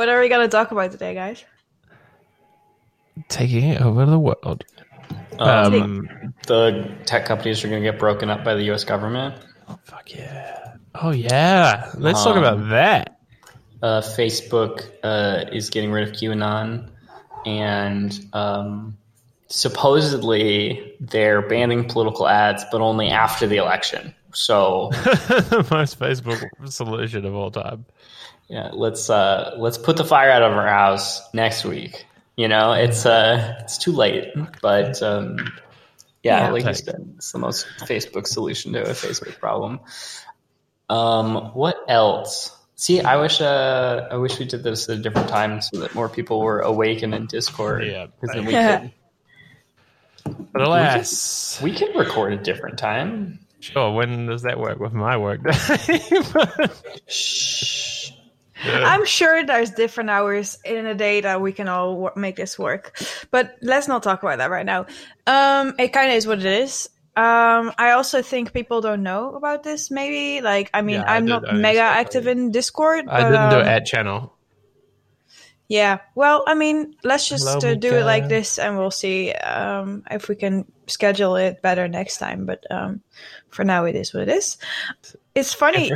What are we gonna talk about today, guys? Taking it over the world. Um, Um, the tech companies are going to get broken up by the U.S. government. oh, fuck yeah. Oh, yeah. Let's talk Um, about that. Uh, Facebook uh, is getting rid of QAnon, and um, supposedly they're banning political ads, but only after the election. So the most Facebook solution of all time. Yeah, let's uh, let's put the fire out of our house next week. You know, it's uh, it's too late, but um, yeah, Yeah. like you said, it's the most Facebook solution to a Facebook problem. Um, what else? See, I wish uh, I wish we did this at a different time so that more people were awake and in Discord. Yeah. 'Cause then we Yeah. could But alas, we can record a different time. sure, when does that work with my work day? Shh. I'm sure there's different hours in a day that we can all wo- make this work, but let's not talk about that right now. Um, it kind of is what it is. Um, I also think people don't know about this. Maybe like I mean, Yeah, I I'm did not mega active in Discord. I but, didn't do um, an ad channel. Yeah. Well, I mean, let's just uh, do it like this, and we'll see um, if we can schedule it better next time. But um, for now, it is what it is. It's funny.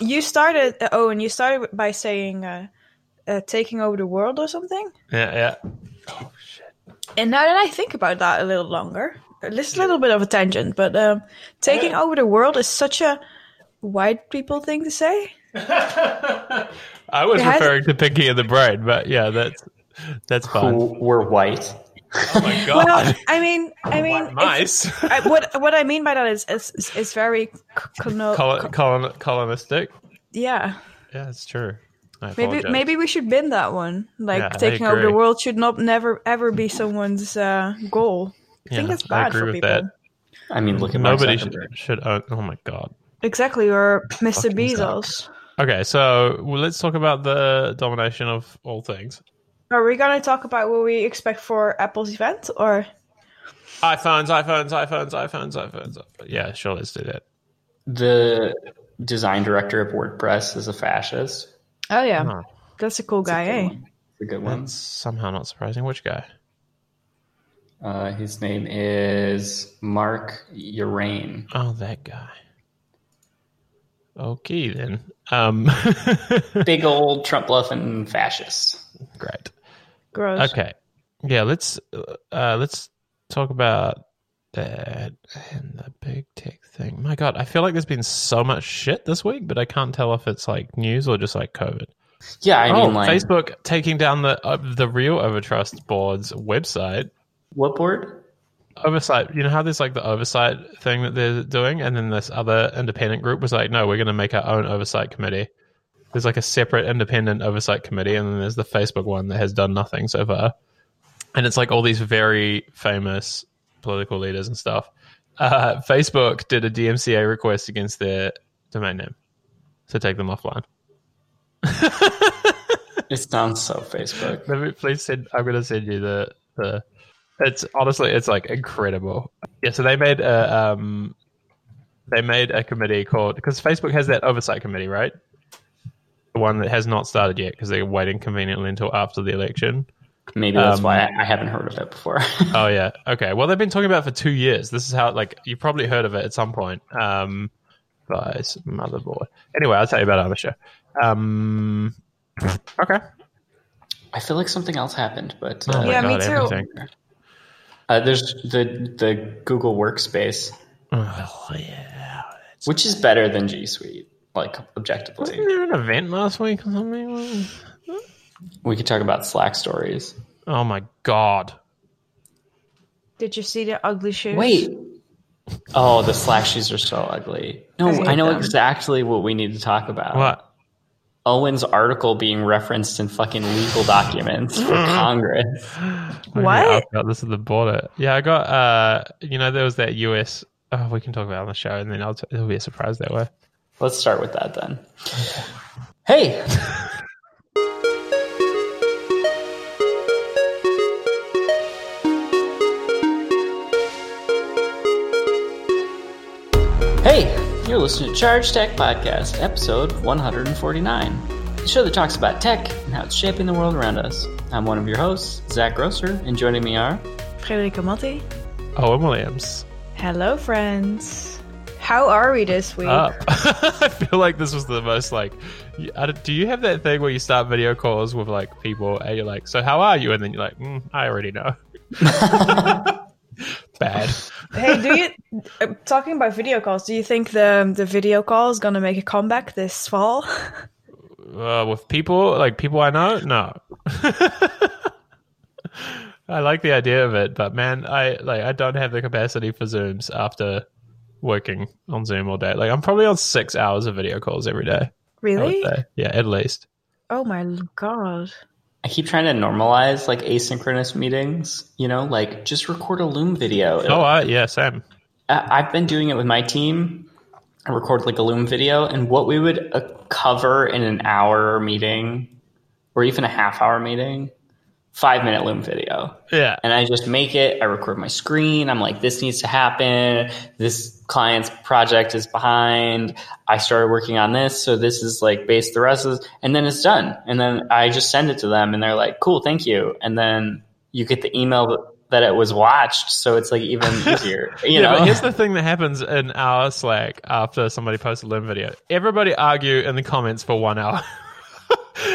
you started. Uh, oh, and you started by saying uh, uh, taking over the world or something. Yeah, yeah. Oh, shit. And now that I think about that a little longer, this is a little bit of a tangent, but um, taking over the world is such a white people thing to say. I was It has- referring to Pinky and the Brain, but yeah, that's that's fine. Who were white? Oh my god. Well, I mean, I mean, it's- Mice. I, what what I mean by that is is, is, is very c- colno- Colon, colon, colonistic. yeah. Yeah, it's true. I Maybe apologize. maybe we should bin that one. Like Yeah, taking over the world should not never ever be someone's uh, goal. I think Yeah, that's I bad agree for with people. that. I mean, look at Mark Nobody should, should own. Oh my god. Exactly, or Mr. Fucking Bezos. Okay, so well, let's talk about the domination of all things. Are we gonna talk about what we expect for Apple's event, or iPhones, iPhones, iPhones, iPhones, iPhones. Yeah, sure, let's do that. The design director of WordPress is a fascist. oh yeah, Oh, that's a cool guy, It's a good eh? one. It's a good one. that's somehow not surprising. Which guy? Uh, his name is Mark Uraine. Oh, that guy. Okay, then. Um, Big old Trump bluffing fascist. great. Gross. Okay, yeah. Let's uh, let's talk about that and the big tech thing. My God, I feel like there's been so much shit this week, but I can't tell if it's like news or just like COVID. Yeah, I oh, mean, like, Facebook taking down the uh, the real Overtrust board's website. what board? Oversight. You know how there's like the oversight thing that they're doing, and then this other independent group was like, "No, we're going to make our own oversight committee." There's like a separate independent oversight committee, and then there's the Facebook one that has done nothing so far. And it's like all these very famous political leaders and stuff. Uh, Facebook did a DMCA request against their domain name to take them offline. It sounds so Facebook. Me please send. I'm gonna send you the the. It's honestly, it's like incredible. Yeah, so they made a um, they made a committee called because Facebook has that oversight committee, right? The one that has not started yet because they're waiting conveniently until after the election. Maybe that's Um, why I, I haven't heard of it before. Oh yeah, okay. Well, they've been talking about it for two years. This is how like you probably heard of it at some point. Um, Vice motherboard. Anyway, I'll tell you about it on the show. Um, okay. I feel like something else happened, but Oh uh, my Yeah, me too. everything. uh, there's the the Google Workspace, Oh yeah. which is better than G Suite, like objectively. Wasn't there an event last week or something? We could talk about Slack stories. Oh my god. Did you see the ugly shoes? Wait. Oh, the Slack shoes are so ugly. No, I I know them. exactly what we need to talk about. What? Owen's article being referenced in fucking legal documents for Congress. What? Yeah, I got this at the border. Yeah, I got. uh You know, there was that US. Oh, we can talk about it on the show, and then I'll t- it'll be a surprise that way. Let's start with that then. Hey, Hey, you're listening to Charged Tech Podcast, episode 149. the show that talks about tech and how it's shaping the world around us. I'm one of your hosts, Zach Grosser, and joining me are Frederica Motti. Owen Williams. Hello, friends. How are we this week? Up. I feel like this was the most like. I don't- Do you have that thing where you start video calls with like people and you're like, "So how are you?" and then you're like, mm, "I already know." Bad. hey, do you uh, talking about video calls? Do you think the the video call is gonna make a comeback this fall? Uh, with people like people I know, no. I like the idea of it, but man, I like I don't have the capacity for Zooms after working on Zoom all day. Like I'm probably on six hours of video calls every day. Really? Yeah, at least. Oh my god! I keep trying to normalize like asynchronous meetings, you know, like just record a Loom video. Oh, I, yeah, Sam. I- I've been doing it with my team. I record like a Loom video, and what we would uh, cover in an hour meeting or even a half hour meeting, five minute Loom video. Yeah, And I just make it, I record my screen. I'm like, this needs to happen. This client's project is behind. I started working on this. So this is like based the rest of and then it's done. And then I just send it to them and they're like, cool, thank you. And then you get the email that, it was watched. So it's like even easier, you yeah, know? but here's the thing that happens in our Slack after somebody posts a Loom video. Everybody argue in the comments for one hour.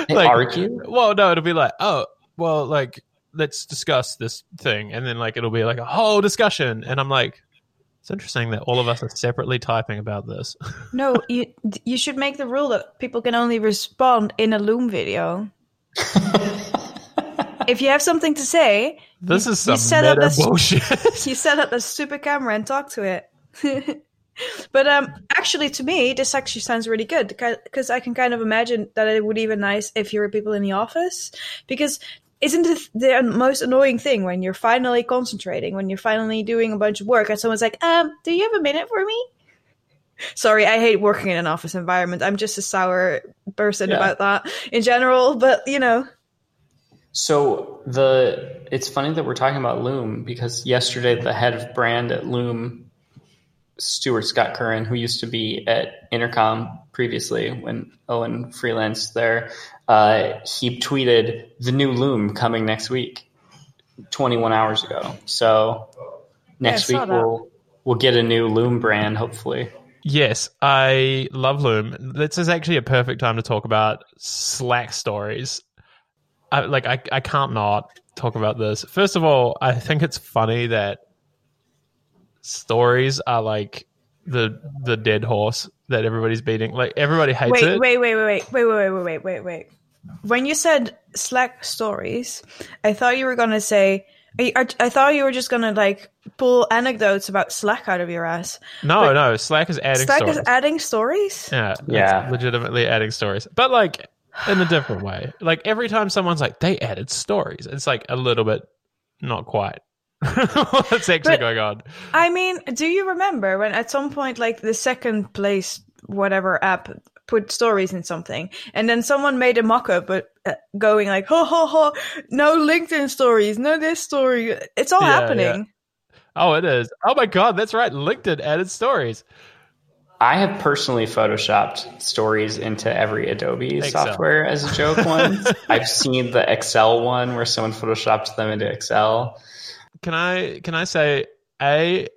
They argue? Well, no, it'll be like, oh, well, like let's discuss this thing, and then like it'll be like a whole discussion, and I'm like, it's interesting that all of us are separately typing about this. No, you you should make the rule that people can only respond in a Loom video. if you have something to say, This is some set up meta bullshit. you set up the super camera and talk to it. but um, actually, to me, this actually sounds really good because I can kind of imagine that it would even nice if you were people in the office. Because isn't it the most annoying thing when you're finally concentrating, when you're finally doing a bunch of work, and someone's like, "Um, do you have a minute for me?" Sorry, I hate working in an office environment. I'm just a sour person Yeah. about that in general. But you know, So the it's funny that we're talking about Loom because yesterday the head of brand at Loom, Stewart Scott-Curran, who used to be at Intercom previously when Owen freelanced there, uh, he tweeted the new Loom coming next week, 21 hours ago. So next Yeah, week that. we'll we'll get a new Loom brand hopefully. Yes, I love Loom. This is actually a perfect time to talk about Slack stories. I, like, I, I can't not talk about this. First of all, I think it's funny that stories are like the the dead horse that everybody's beating. Like, everybody hates wait, it. wait, wait, wait, wait, wait, wait, wait, wait, wait, wait. When you said Slack stories, I thought you were gonna say. I, I, I thought you were just gonna like pull anecdotes about Slack out of your ass. No, but- no, Slack is adding Slack stories. is adding stories. Yeah, it's Yeah. legitimately adding stories, but like in a different way. Like every time someone's like they added stories, it's like a little bit not quite. What's actually But- going on? I mean, do you remember when at some point, like the second place, whatever app put stories in something, and then someone made a mock-up, but uh, going like, "Ho ho ho! No LinkedIn stories, no this story." It's all Yeah, happening. Oh, it is. Oh my god, that's right. LinkedIn added stories. I have personally photoshopped stories into every Adobe Excel. software as a joke once. I've seen the Excel one where someone photoshopped them into Excel. Can I can I say a?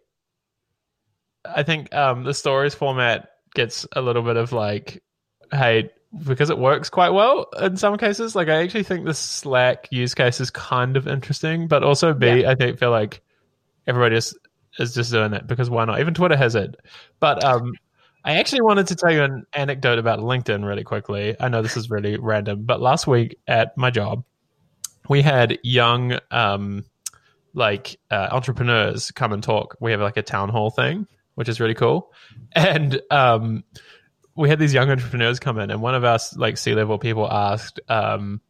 I think um, the stories format gets a little bit of like hate because it works quite well in some cases. Like I actually think the Slack use case is kind of interesting, but also B, I think feel like everybody is is just doing it because why not? Even Twitter has it. But um, I actually wanted to tell you an anecdote about LinkedIn really quickly. I know this is really random, but last week at my job, we had young um, like uh, entrepreneurs come and talk. We have like a town hall thing, which is really cool, and um, we had these young entrepreneurs come in, and one of us like C level people asked. Um,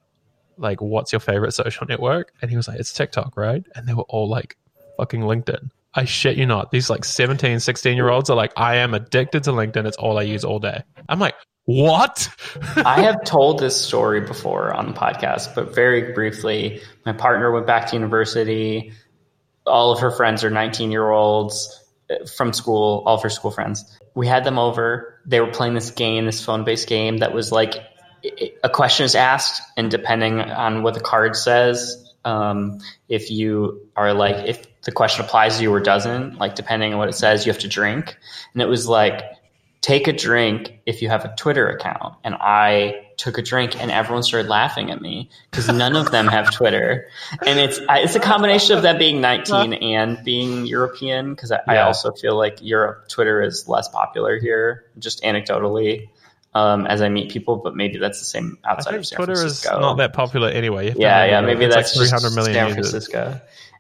like, what's your favorite social network? And he was like, it's TikTok, right? And they were all like, fucking LinkedIn. I shit you not. These like 17, 16 year olds are like, I am addicted to LinkedIn. It's all I use all day. I'm like, what? I have told this story before on the podcast, but very briefly. My partner went back to university. All of her friends are 19 year olds from school, all of her school friends. We had them over. They were playing this game, this phone based game that was like a question is asked, and depending on what the card says, um, if you are like, if the question applies to you or doesn't, like depending on what it says, you have to drink. And it was like, take a drink if you have a Twitter account. And I took a drink and everyone started laughing at me because none of them have Twitter. And it's it's a combination of them being 19 and being European because I, I, also feel like Europe Twitter is less popular here, just anecdotally. Um, as I meet people, but maybe that's the same outside of San Twitter is Francisco. not that popular anyway. You have to Yeah, yeah, maybe that's like just 300 million San users.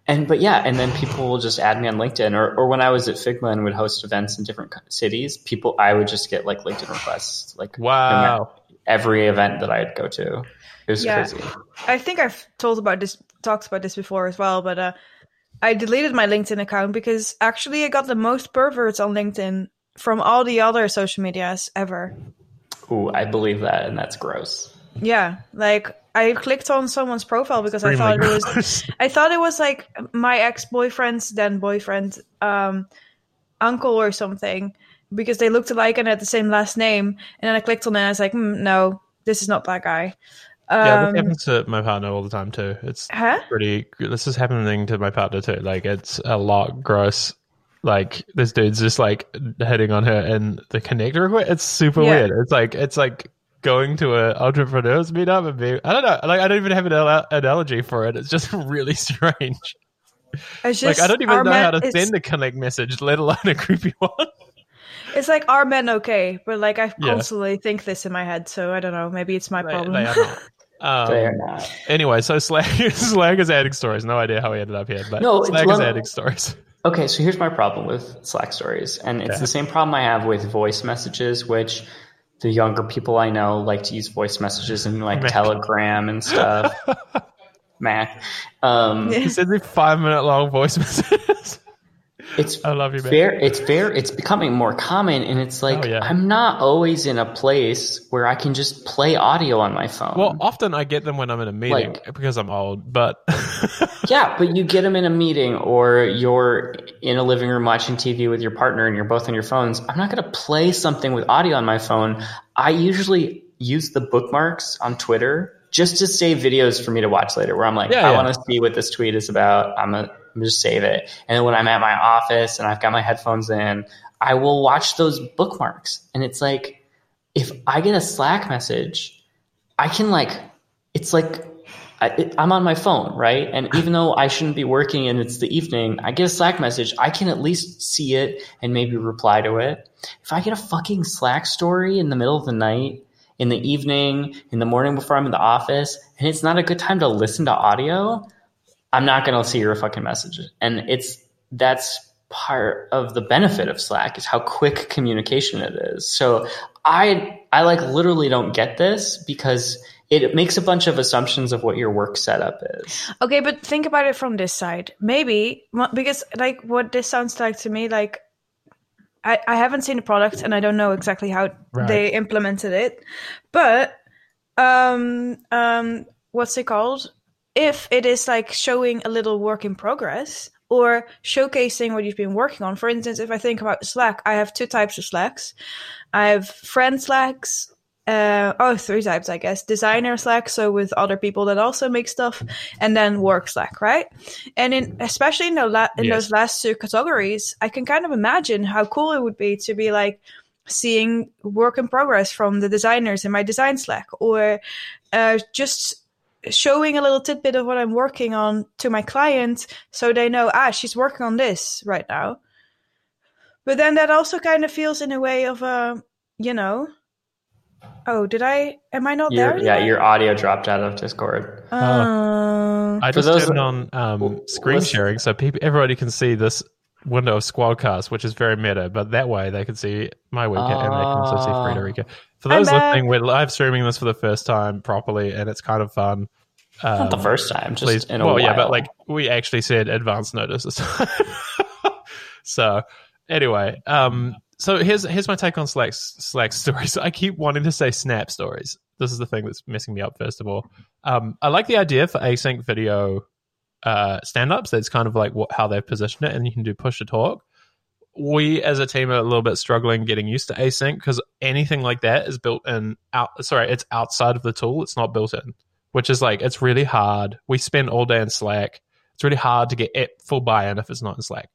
Francisco. And but yeah, and then people will just add me on LinkedIn, or or when I was at Figma and would host events in different cities, people I would just get like LinkedIn requests, like Wow. every event that I'd go to. It was Yeah. crazy. I think I've told about this, talked about this before as well, but uh, I deleted my LinkedIn account because actually I got the most perverts on LinkedIn from all the other social medias ever. Ooh, I believe that, and that's gross. Yeah, like I clicked on someone's profile because I thought it was. I thought it was like my ex boyfriend's then boyfriend, um, uncle or something, because they looked alike and had the same last name. And then I clicked on it and I was like, mm, no, this is not that guy. yeah, Um, this happens to my partner all the time too. It's huh? pretty. This is happening to my partner too. Like it's a lot gross. Like this dude's just like hitting on her in the connector request. It's super Yeah. weird. It's like it's like going to a entrepreneurs meetup and being. I don't know. Like I don't even have an al- analogy for it. It's just really strange. It's like I don't even know men- how to send a connect message, let alone a creepy one. It's like are men okay? But like I Yeah. constantly think this in my head, so I don't know. Maybe it's my They, problem. they are not. Um, they are not. Anyway, so Slag, Slag is adding stories. No idea how he ended up here, but No, it's Slag is adding stories. Okay, so here's my problem with Slack stories, and it's Okay. the same problem I have with voice messages, which the younger people I know like to use voice messages and like Mac. Telegram and stuff. Mac. Um, He sends me five minute long voice messages. It's I love you, man. fair it's fair it's becoming more common and it's like Oh, yeah. i'm not always in a place where i can just play audio on my phone Well, often I get them when I'm in a meeting Like- because I'm old, but yeah but you get them in a meeting or you're in a living room watching tv with your partner and you're both on your phones i'm not going to play something with audio on my phone i usually use the bookmarks on twitter just to save videos for me to watch later where i'm like Yeah, i yeah. want to see what this tweet is about i'm going just save it and when i'm at my office and i've got my headphones in i will watch those bookmarks and it's like if i get a slack message i can like it's like I, I'm on my phone, right? And even though I shouldn't be working and it's the evening, I get a Slack message. I can at least see it and maybe reply to it. If I get a fucking Slack story in the middle of the night, in the evening, in the morning before I'm in the office, and it's not a good time to listen to audio, I'm not going to see your fucking message. And it's that's part of the benefit of Slack is how quick communication it is. So I I like literally don't get this because it makes a bunch of assumptions of what your work setup is. Okay, but think about it from this side. Maybe because like what this sounds like to me, like I, I haven't seen the product and I don't know exactly how Right. they implemented it. But um um what's it called? If it is like showing a little work in progress or showcasing what you've been working on. For instance, if I think about Slack, I have two types of Slacks. I have friend Slacks uh, oh, three types, I guess. Designer Slack, so with other people that also make stuff, and then work Slack, right? And in especially in, the la- in Yes. those last two categories, I can kind of imagine how cool it would be to be like seeing work in progress from the designers in my design Slack, or uh, just showing a little tidbit of what I'm working on to my client, so they know ah she's working on this right now. But then that also kind of feels in a way of uh, you know. Oh, did I? Am I not Your, there? yeah, your audio dropped out of Discord. Uh, I just turned on um, screen sharing so people, everybody can see this window of Squadcast, which is very meta. But that way, they can see my webcam and they can also see. Frederica. For I'm those back. listening, we're live streaming this for the first time properly, and it's kind of fun. Um, Not the first time, just please, in a well, while. yeah, but like we actually said advance notice this time. so anyway, um, so here's here's my take on Slack Slack stories. I keep wanting to say Snap stories. This is the thing that's messing me up. First of all, um, I like the idea for async video uh, stand ups. That's kind of like what, how they've positioned it, and you can do push to talk. We as a team are a little bit struggling getting used to async because anything like that is built in out. Sorry, it's outside of the tool. It's not built in, which is like it's really hard. We spend all day in Slack. It's really hard to get full buy-in if it's not in Slack.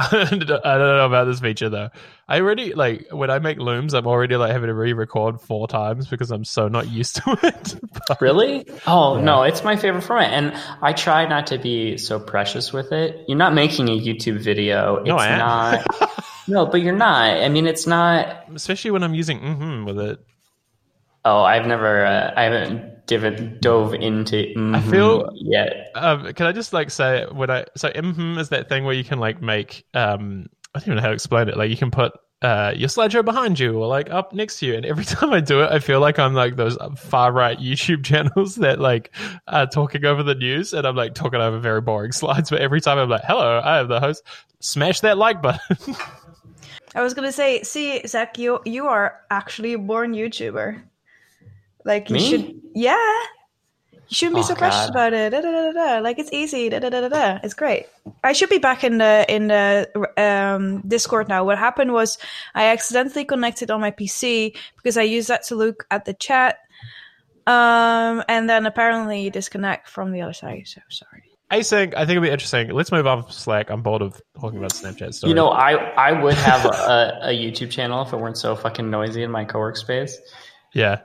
I don't know about this feature though. I already like when I make looms, I'm already like having to re-record four times because I'm so not used to it. but, really? Oh yeah. no, it's my favorite format, and I try not to be so precious with it. You're not making a YouTube video. It's no, I am. not. no, but you're not. I mean, it's not. Especially when I'm using mm-hmm with it. Oh, I've never. Uh, I haven't div- dove into. Mm-hmm I feel yet. Um, can I just like say when I so mm-hmm is that thing where you can like make um I don't even know how to explain it. Like you can put uh, your slideshow behind you or like up next to you. And every time I do it, I feel like I'm like those far right YouTube channels that like are talking over the news and I'm like talking over very boring slides. But every time I'm like, hello, I am the host. Smash that like button. I was gonna say, see, Zach, you you are actually a born YouTuber. Like you Me? should, yeah. You shouldn't be Oh, so precious about it. Da, da, da, da, da. Like it's easy. Da, da, da, da, da. It's great. I should be back in the in the um, Discord now. What happened was I accidentally connected on my PC because I used that to look at the chat, um, and then apparently disconnect from the other side. So sorry. Async, I think it'll be interesting. Let's move on from Slack. I'm bored of talking about Snapchat stories. You know, I I would have a, a YouTube channel if it weren't so fucking noisy in my co-work space. Yeah.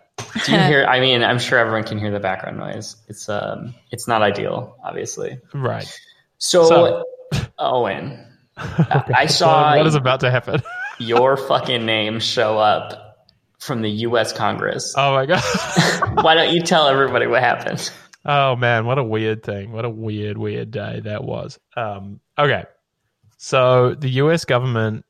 Do you hear? I mean, I'm sure everyone can hear the background noise. It's um, it's not ideal, obviously. Right. So, So- Owen, Okay. I saw what is about to happen. your fucking name show up from the U.S. Congress. Oh my god. Why don't you tell everybody what happened? Oh man, what a weird thing. What a weird, weird day that was. Um, okay. So the US government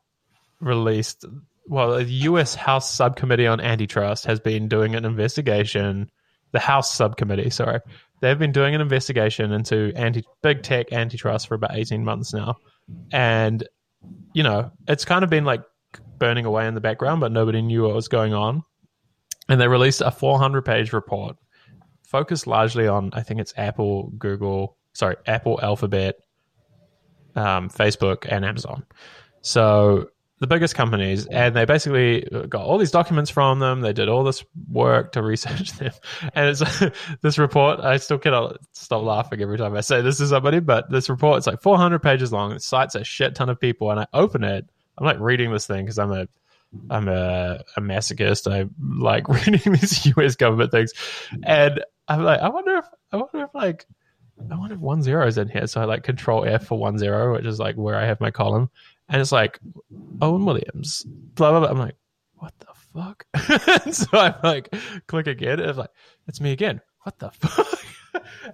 released well, the US House Subcommittee on Antitrust has been doing an investigation. The House Subcommittee, sorry. They've been doing an investigation into anti big tech antitrust for about 18 months now. And you know, it's kind of been like burning away in the background, but nobody knew what was going on. And they released a 400 page report focused largely on I think it's Apple, Google, sorry, Apple, Alphabet, um, Facebook, and Amazon. So the biggest companies, and they basically got all these documents from them. They did all this work to research them, and it's this report. I still cannot stop laughing every time I say this to somebody, but this report it's like 400 pages long. It cites a shit ton of people, and I open it. I'm like reading this thing because I'm a I'm a, a masochist. I like reading these U.S. government things, and I'm like, I wonder if I wonder if like I wonder if OneZero is in here. So I like Control F for OneZero, which is like where I have my column, and it's like Owen Williams, blah blah blah. I'm like, what the fuck? so I'm like, click again, and it's like, it's me again. What the fuck?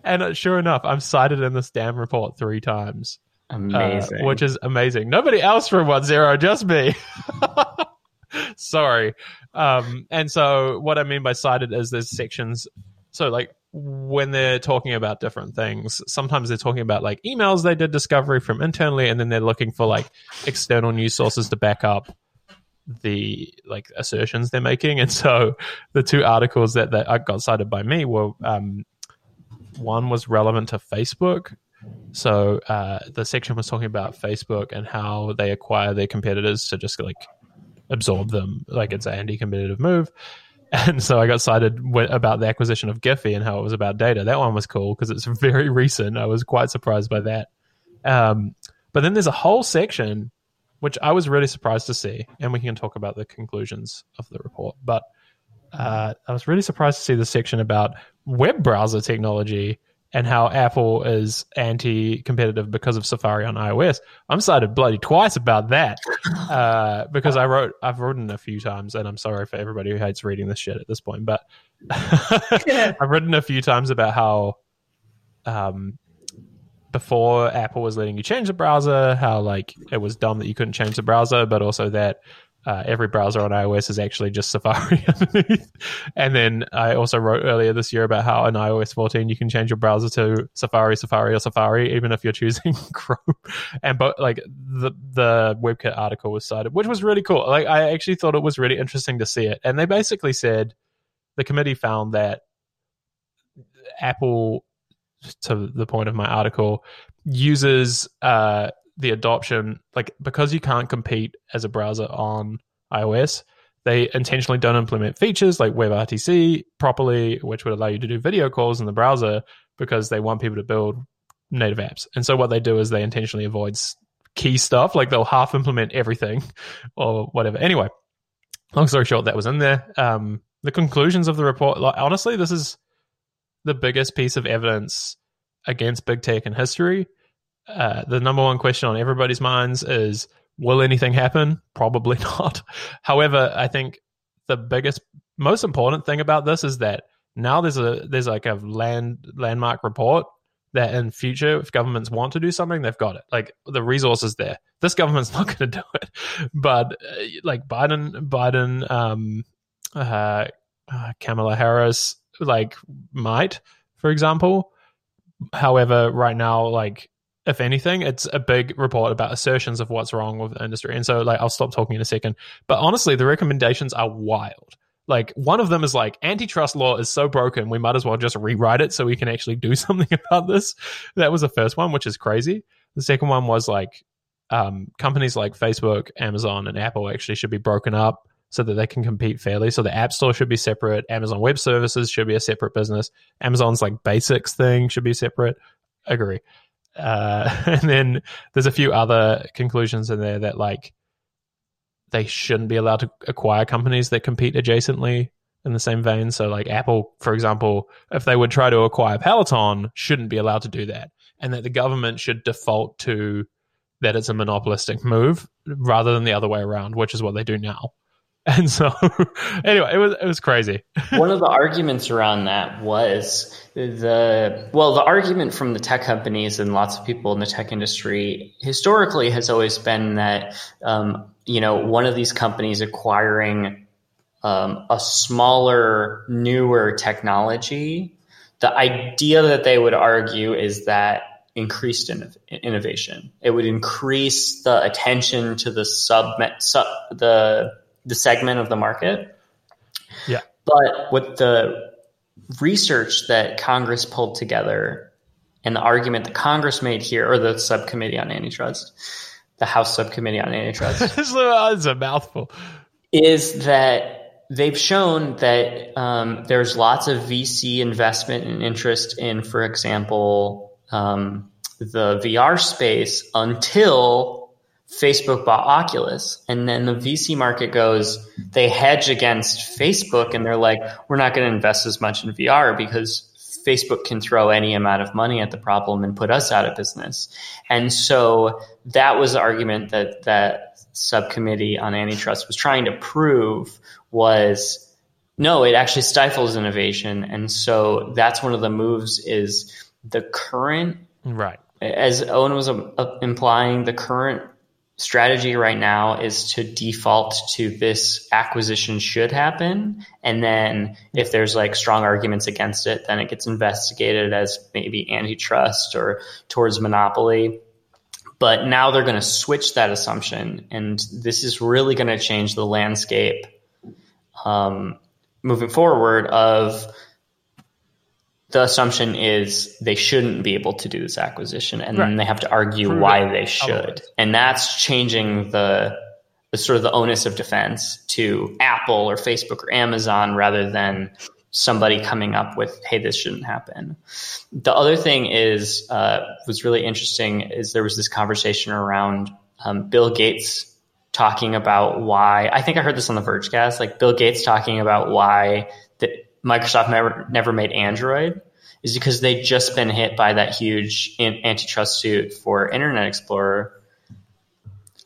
and uh, sure enough, I'm cited in this damn report three times uh, Amazing. which is amazing. Nobody else from OneZero, just me. Sorry. Um, and so, what I mean by cited is there's sections. So, like when they're talking about different things, sometimes they're talking about like emails they did discovery from internally, and then they're looking for like external news sources to back up the like assertions they're making. And so, the two articles that that got cited by me were um, one was relevant to Facebook, so uh, the section was talking about Facebook and how they acquire their competitors to just like absorb them, like it's an anti-competitive move. And so I got cited about the acquisition of Giphy and how it was about data. That one was cool because it's very recent. I was quite surprised by that. Um, but then there's a whole section which I was really surprised to see, and we can talk about the conclusions of the report. But uh, I was really surprised to see the section about web browser technology and how Apple is anti-competitive because of Safari on iOS. I'm cited bloody twice about that uh, because I wrote I've written a few times, and I'm sorry for everybody who hates reading this shit at this point, but I've written a few times about how um, before Apple was letting you change the browser, how like it was dumb that you couldn't change the browser, but also that uh, every browser on iOS is actually just Safari underneath. And then I also wrote earlier this year about how in iOS 14 you can change your browser to Safari, Safari, or Safari, even if you're choosing Chrome. And but like the the WebKit article was cited, which was really cool. Like I actually thought it was really interesting to see it. And they basically said the committee found that Apple, to the point of my article, uses uh, the adoption, like because you can't compete as a browser on iOS, they intentionally don't implement features like WebRTC properly, which would allow you to do video calls in the browser because they want people to build native apps. And so what they do is they intentionally avoid key stuff, like they'll half implement everything or whatever. Anyway, long story short, that was in there. Um, the conclusions of the report, like, honestly, this is the biggest piece of evidence against big tech in history. Uh, the number one question on everybody's minds is will anything happen? Probably not. However, I think the biggest, most important thing about this is that now there's a there's like a land landmark report that in future if governments want to do something they've got it like the resources there this government's not going to do it but uh, like biden biden um uh, uh, kamala harris like might for example however right now like if anything it's a big report about assertions of what's wrong with the industry and so like i'll stop talking in a second but honestly the recommendations are wild like one of them is like antitrust law is so broken, we might as well just rewrite it so we can actually do something about this. That was the first one, which is crazy. The second one was like um, companies like Facebook, Amazon, and Apple actually should be broken up so that they can compete fairly. So the App Store should be separate. Amazon Web Services should be a separate business. Amazon's like basics thing should be separate. Agree. Uh, and then there's a few other conclusions in there that like they shouldn't be allowed to acquire companies that compete adjacently in the same vein. So, like Apple, for example, if they would try to acquire Peloton, shouldn't be allowed to do that, and that the government should default to that it's a monopolistic move rather than the other way around, which is what they do now. And so, anyway, it was it was crazy. One of the arguments around that was the well, the argument from the tech companies and lots of people in the tech industry historically has always been that um, you know one of these companies acquiring um, a smaller, newer technology. The idea that they would argue is that increased in, innovation. It would increase the attention to the sub, sub the the segment of the market. Yeah. But with the research that Congress pulled together and the argument that Congress made here, or the subcommittee on antitrust, the House subcommittee on antitrust, it's a mouthful, is that they've shown that um, there's lots of VC investment and interest in, for example, um, the VR space until Facebook bought Oculus. And then the VC market goes, they hedge against Facebook and they're like, we're not going to invest as much in VR because Facebook can throw any amount of money at the problem and put us out of business. And so that was the argument that that subcommittee on antitrust was trying to prove was no, it actually stifles innovation. And so that's one of the moves is the current right as Owen was uh, implying, the current strategy right now is to default to this acquisition should happen. And then if there's like strong arguments against it, then it gets investigated as maybe antitrust or towards monopoly. But now they're going to switch that assumption. And this is really going to change the landscape um, moving forward of the assumption is they shouldn't be able to do this acquisition and right. then they have to argue Prove why it. they should and that's changing the the sort of the onus of defense to apple or facebook or amazon rather than somebody coming up with hey this shouldn't happen the other thing is uh, was really interesting is there was this conversation around um, bill gates talking about why i think i heard this on the vergecast like bill gates talking about why Microsoft never never made Android is because they'd just been hit by that huge antitrust suit for Internet Explorer.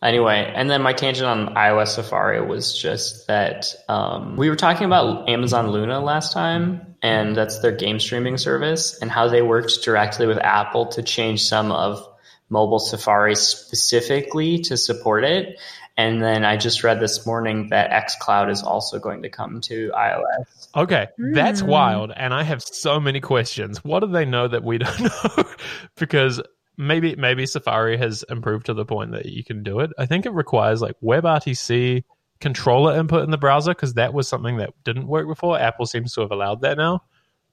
Anyway, and then my tangent on iOS Safari was just that um, we were talking about Amazon Luna last time, and that's their game streaming service, and how they worked directly with Apple to change some of mobile Safari specifically to support it. And then I just read this morning that xCloud is also going to come to iOS. Okay, that's mm. wild. And I have so many questions. What do they know that we don't know? because maybe maybe Safari has improved to the point that you can do it. I think it requires like WebRTC controller input in the browser because that was something that didn't work before. Apple seems to have allowed that now.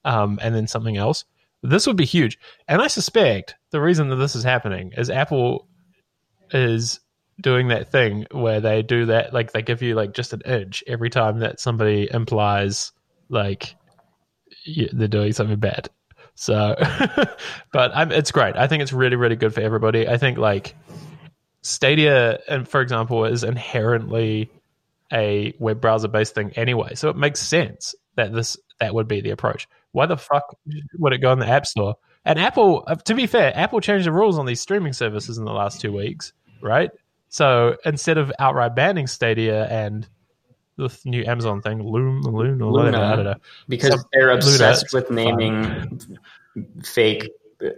Um, and then something else. This would be huge. And I suspect the reason that this is happening is Apple is doing that thing where they do that, like they give you like just an inch every time that somebody implies like they're doing something bad. So, but I'm, it's great. I think it's really, really good for everybody. I think like Stadia, and for example, is inherently a web browser based thing anyway. So it makes sense that this that would be the approach. Why the fuck would it go in the App Store? And Apple, uh, to be fair, Apple changed the rules on these streaming services in the last two weeks, right? So instead of outright banning Stadia and the new Amazon thing, Loom, Loom, or whatever, I don't know. Because they're obsessed Luna, with naming fake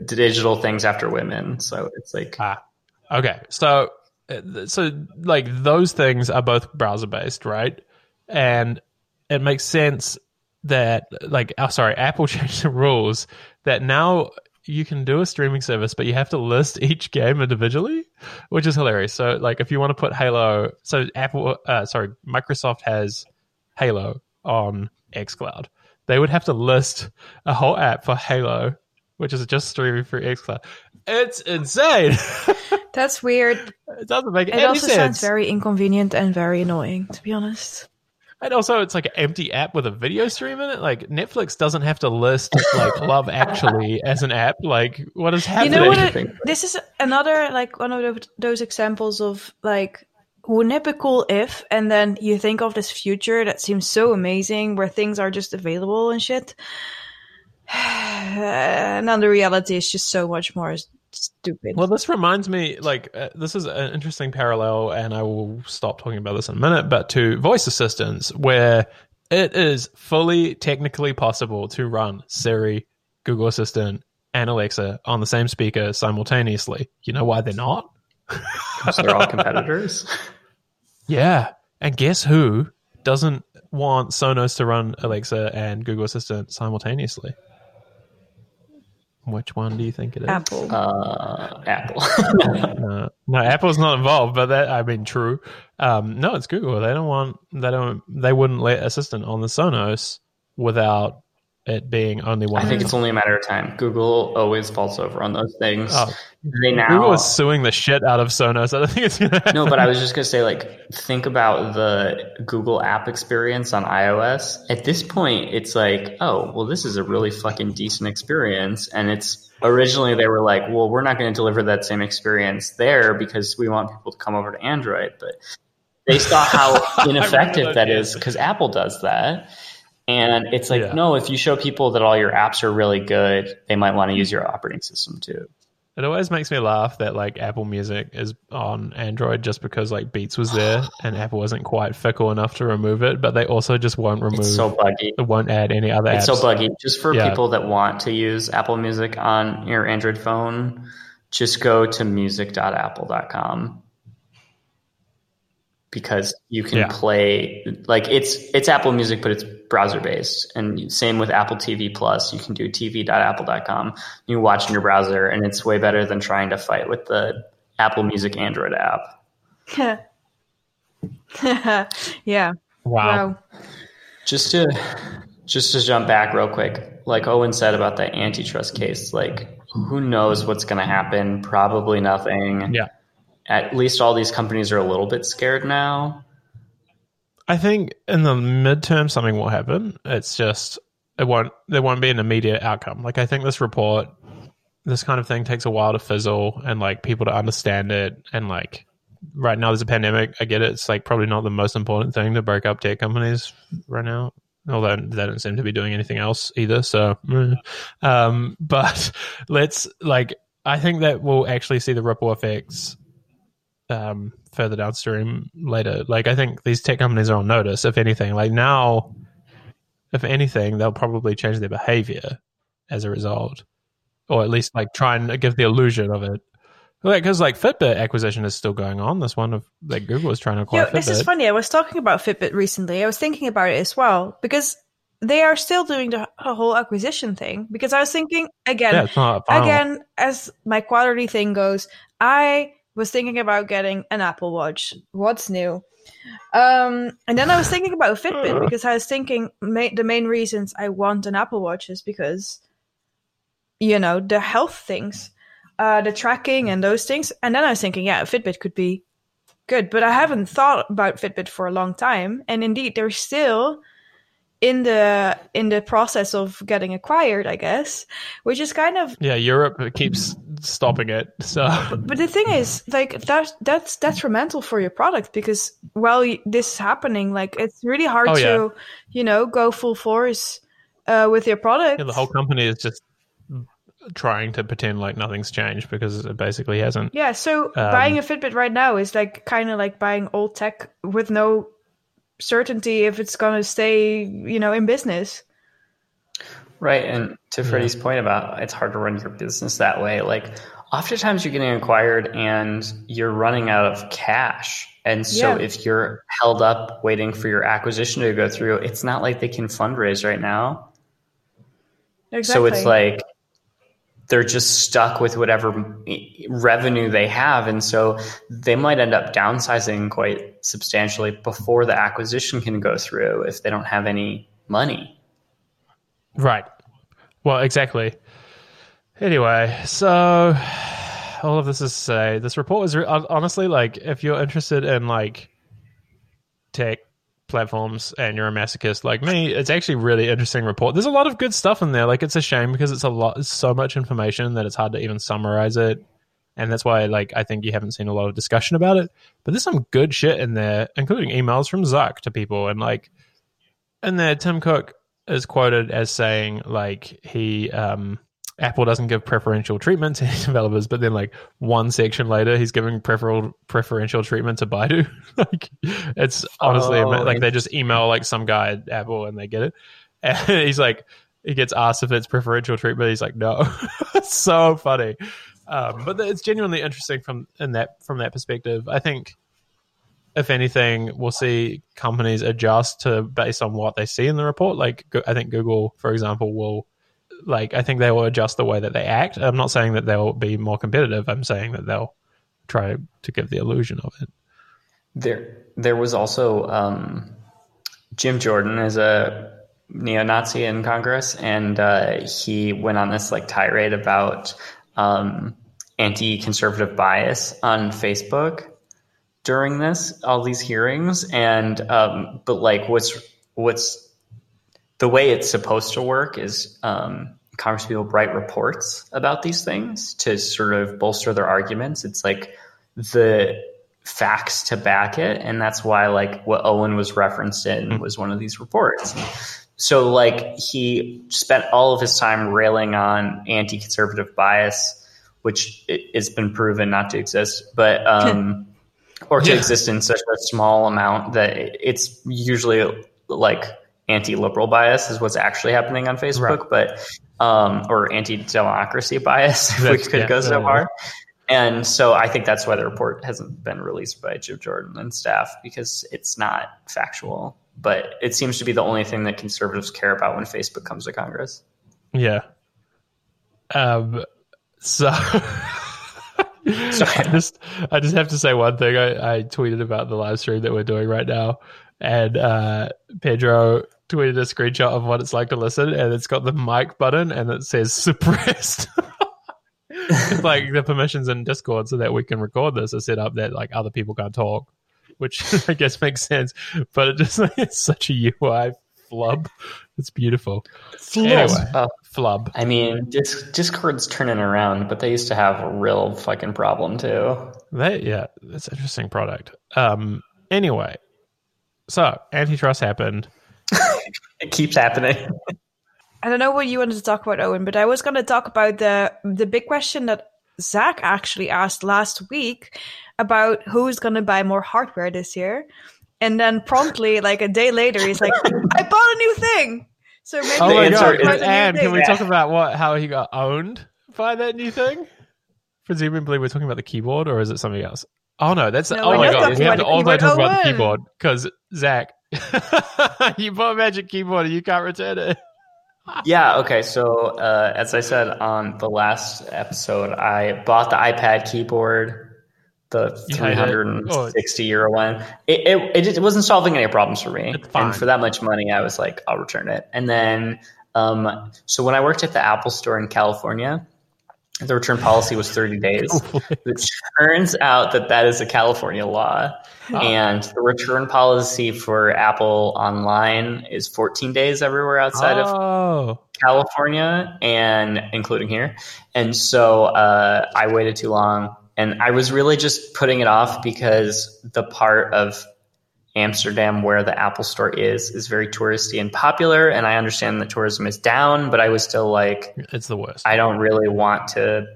digital things after women. So it's like Ah, okay. So, uh, so like those things are both browser based, right? And it makes sense that like, oh, sorry, Apple changed the rules that now you can do a streaming service, but you have to list each game individually, which is hilarious. So, like, if you want to put Halo, so Apple, uh, sorry, Microsoft has Halo on XCloud. They would have to list a whole app for Halo, which is just streaming through XCloud. It's insane. That's weird. it doesn't make It any also sense. sounds very inconvenient and very annoying, to be honest. And also, it's like an empty app with a video stream in it. Like Netflix doesn't have to list like Love Actually as an app. Like, what is happening? You know what? It, this is another like one of those, those examples of like wouldn't it be cool if and then you think of this future that seems so amazing where things are just available and shit and then the reality is just so much more stupid Well, this reminds me, like, uh, this is an interesting parallel, and I will stop talking about this in a minute, but to voice assistants, where it is fully technically possible to run Siri, Google Assistant, and Alexa on the same speaker simultaneously. You know why they're not? because they're all competitors. Yeah. And guess who doesn't want Sonos to run Alexa and Google Assistant simultaneously? Which one do you think it is? apple Uh, Apple. Uh, no, Apple's not involved, but that I mean, true. Um, no, it's Google. They don't want. They don't. They wouldn't let Assistant on the Sonos without it being only one. I think it's only a matter of time. Google always falls over on those things. Oh, they now Google is suing the shit out of Sonos. I don't think it's gonna. Happen. No, but I was just gonna say, like, think about the Google app experience on iOS. At this point, it's like, oh, well, this is a really fucking decent experience. And it's originally they were like, well, we're not going to deliver that same experience there because we want people to come over to Android. But they saw how ineffective that yeah. because Apple does that. And it's like, Yeah. no, if you show people that all your apps are really good, they might want to use your operating system too. It always makes me laugh that like Apple Music is on Android just because like Beats was there and Apple wasn't quite fickle enough to remove it, but they also just won't remove. It's so buggy. it won't add any other It's apps. so buggy. Just for Yeah. people that want to use Apple Music on your Android phone, just go to music.apple.com because you can Yeah. play like it's it's Apple Music, but it's browser based. And same with Apple TV Plus. You can do tv.apple.com. You watch in your browser, and it's way better than trying to fight with the Apple Music Android app. yeah Wow. wow just to just to jump back real quick like owen said about the antitrust case like who knows what's going to happen probably nothing Yeah. At least all these companies are a little bit scared now I think in the midterm something will happen. It's just it won't there won't be an immediate outcome. Like I think this report this kind of thing takes a while to fizzle and like people to understand it and like right now there's a pandemic. I get it. It's like probably not the most important thing to break up tech companies right now. Although they don't seem to be doing anything else either. So, um, but let's like, I think that we'll actually see the ripple effects um, further downstream later. Like, I think these tech companies are on notice. If anything, like now, if anything, they'll probably change their behavior as a result, or at least like try and give the illusion of it. Like, because like Fitbit acquisition is still going on. This one of like Google is trying to acquire Yo, Fitbit. this is funny. I was talking about Fitbit recently. I was thinking about it as well because they are still doing the whole acquisition thing. Because I was thinking again, yeah, it's not final. again, as my quarterly thing goes, I was thinking about getting an Apple Watch. What's new? Um, and then I was thinking about Fitbit because I was thinking ma- the main reasons I want an Apple Watch is because, you know, the health things. uh, the tracking and those things. And then I was thinking, yeah, Fitbit could be good, but I haven't thought about Fitbit for a long time. And indeed, they're still in the in the process of getting acquired, I guess, which is kind of yeah. Europe keeps stopping it. So, but, but the thing is, like that that's detrimental for your product because while this is happening, like it's really hard oh, to yeah. you know go full force uh, with your product. Yeah, the whole company is just trying to pretend like nothing's changed because it basically hasn't. Yeah, so um, buying a Fitbit right now is like kind of like buying old tech with no certainty if it's going to stay, you know, in business. Right, and to Freddie's point about it's hard to run your business that way, like oftentimes you're getting acquired and you're running out of cash. And so yeah. if you're held up waiting for your acquisition to go through, it's not like they can fundraise right now. Exactly. So it's like they're just stuck with whatever revenue they have. And so they might end up downsizing quite substantially before the acquisition can go through if they don't have any money. Right. Well, exactly. Anyway, so all of this is to say this report is honestly like if you're interested in like tech platforms and you're a masochist like me, it's actually really interesting report. There's a lot of good stuff in there. Like it's a shame because it's a lot, it's so much information that it's hard to even summarize it, and that's why like I think you haven't seen a lot of discussion about it. But there's some good shit in there, including emails from Zuck to people, and like in there, Tim Cook is quoted as saying like he um Apple doesn't give preferential treatment to developers, but then like one section later, he's giving preferential preferential treatment to Baidu. like it's honestly oh, like they just email like some guy at Apple and they get it, and he's like he gets asked if it's preferential treatment. He's like, no. it's so funny, um, but it's genuinely interesting from in that from that perspective. I think if anything, we'll see companies adjust to based on what they see in the report. Like I think Google, for example, will like I think they will adjust the way that they act. I'm not saying that they'll be more competitive. I'm saying that they'll try to give the illusion of it. There, there was also um, Jim Jordan is a neo-Nazi in Congress, and uh, he went on this like tirade about um, anti-conservative bias on Facebook during this all these hearings, and um, but like what's what's the way it's supposed to work is um, Congress people write reports about these things to sort of bolster their arguments. It's like the facts to back it, and that's why like what Owen was referenced in mm-hmm. was one of these reports. So like he spent all of his time railing on anti-conservative bias, which it's been proven not to exist, but um, or to yeah. exist in such a small amount that it's usually like anti-liberal bias is what's actually happening on Facebook, right. but um, or anti-democracy bias, if we could yeah, go so yeah, far. And so I think that's why the report hasn't been released by Jim Jordan and staff because it's not factual. But it seems to be the only thing that conservatives care about when Facebook comes to Congress. Yeah. Um. So. I just I just have to say one thing. I, I tweeted about the live stream that we're doing right now, and uh, Pedro tweeted a screenshot of what it's like to listen, and it's got the mic button and it says suppressed. like the permissions in Discord so that we can record this are set up that like other people can't talk, which I guess makes sense. But it just it's such a UI flub. It's beautiful. Flub. Anyway, uh, flub. I mean, Discord's turning around, but they used to have a real fucking problem too. They yeah, it's an interesting product. Um. Anyway, so antitrust happened it keeps happening. I don't know what you wanted to talk about, Owen, but I was going to talk about the the big question that Zach actually asked last week about who's going to buy more hardware this year, and then promptly, like a day later, he's like, "I bought a new thing." So maybe oh my god! And can we yeah. talk about what how he got owned by that new thing? Presumably, we're talking about the keyboard, or is it something else? Oh no, that's no, oh my god! We have to also talk about the keyboard because Zach you bought a magic keyboard and you can't return it. yeah. Okay. So uh, as I said on the last episode, I bought the iPad keyboard, the 360 euro one. It, it, it, wasn't solving any problems for me, and for that much money, I was like, I'll return it. And then, um, so when I worked at the Apple Store in California, the return policy was 30 days. it turns out that that is a California law. Oh. And the return policy for Apple online is 14 days everywhere outside oh. of California and including here. And so uh, I waited too long. And I was really just putting it off because the part of Amsterdam, where the Apple store is, is very touristy and popular. And I understand that tourism is down, but I was still like, it's the worst. I don't really want to,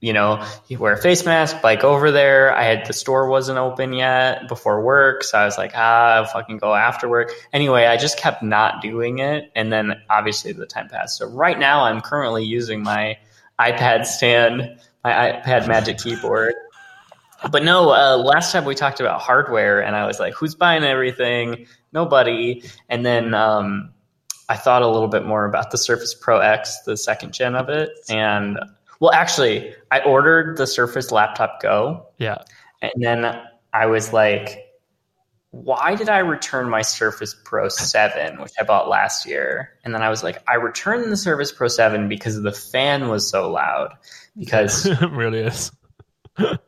you know, wear a face mask, bike over there. I had the store wasn't open yet before work. So I was like, ah, I'll fucking go after work. Anyway, I just kept not doing it. And then obviously the time passed. So right now I'm currently using my iPad stand, my iPad Magic Keyboard but no, uh, last time we talked about hardware, and I was like, "Who's buying everything? Nobody." And then um, I thought a little bit more about the Surface Pro X, the second gen of it, and well, actually, I ordered the Surface Laptop Go. Yeah, and then I was like, why did I return my Surface Pro 7, which I bought last year? And then I was like, I returned the Surface Pro 7 because the fan was so loud. Because it really is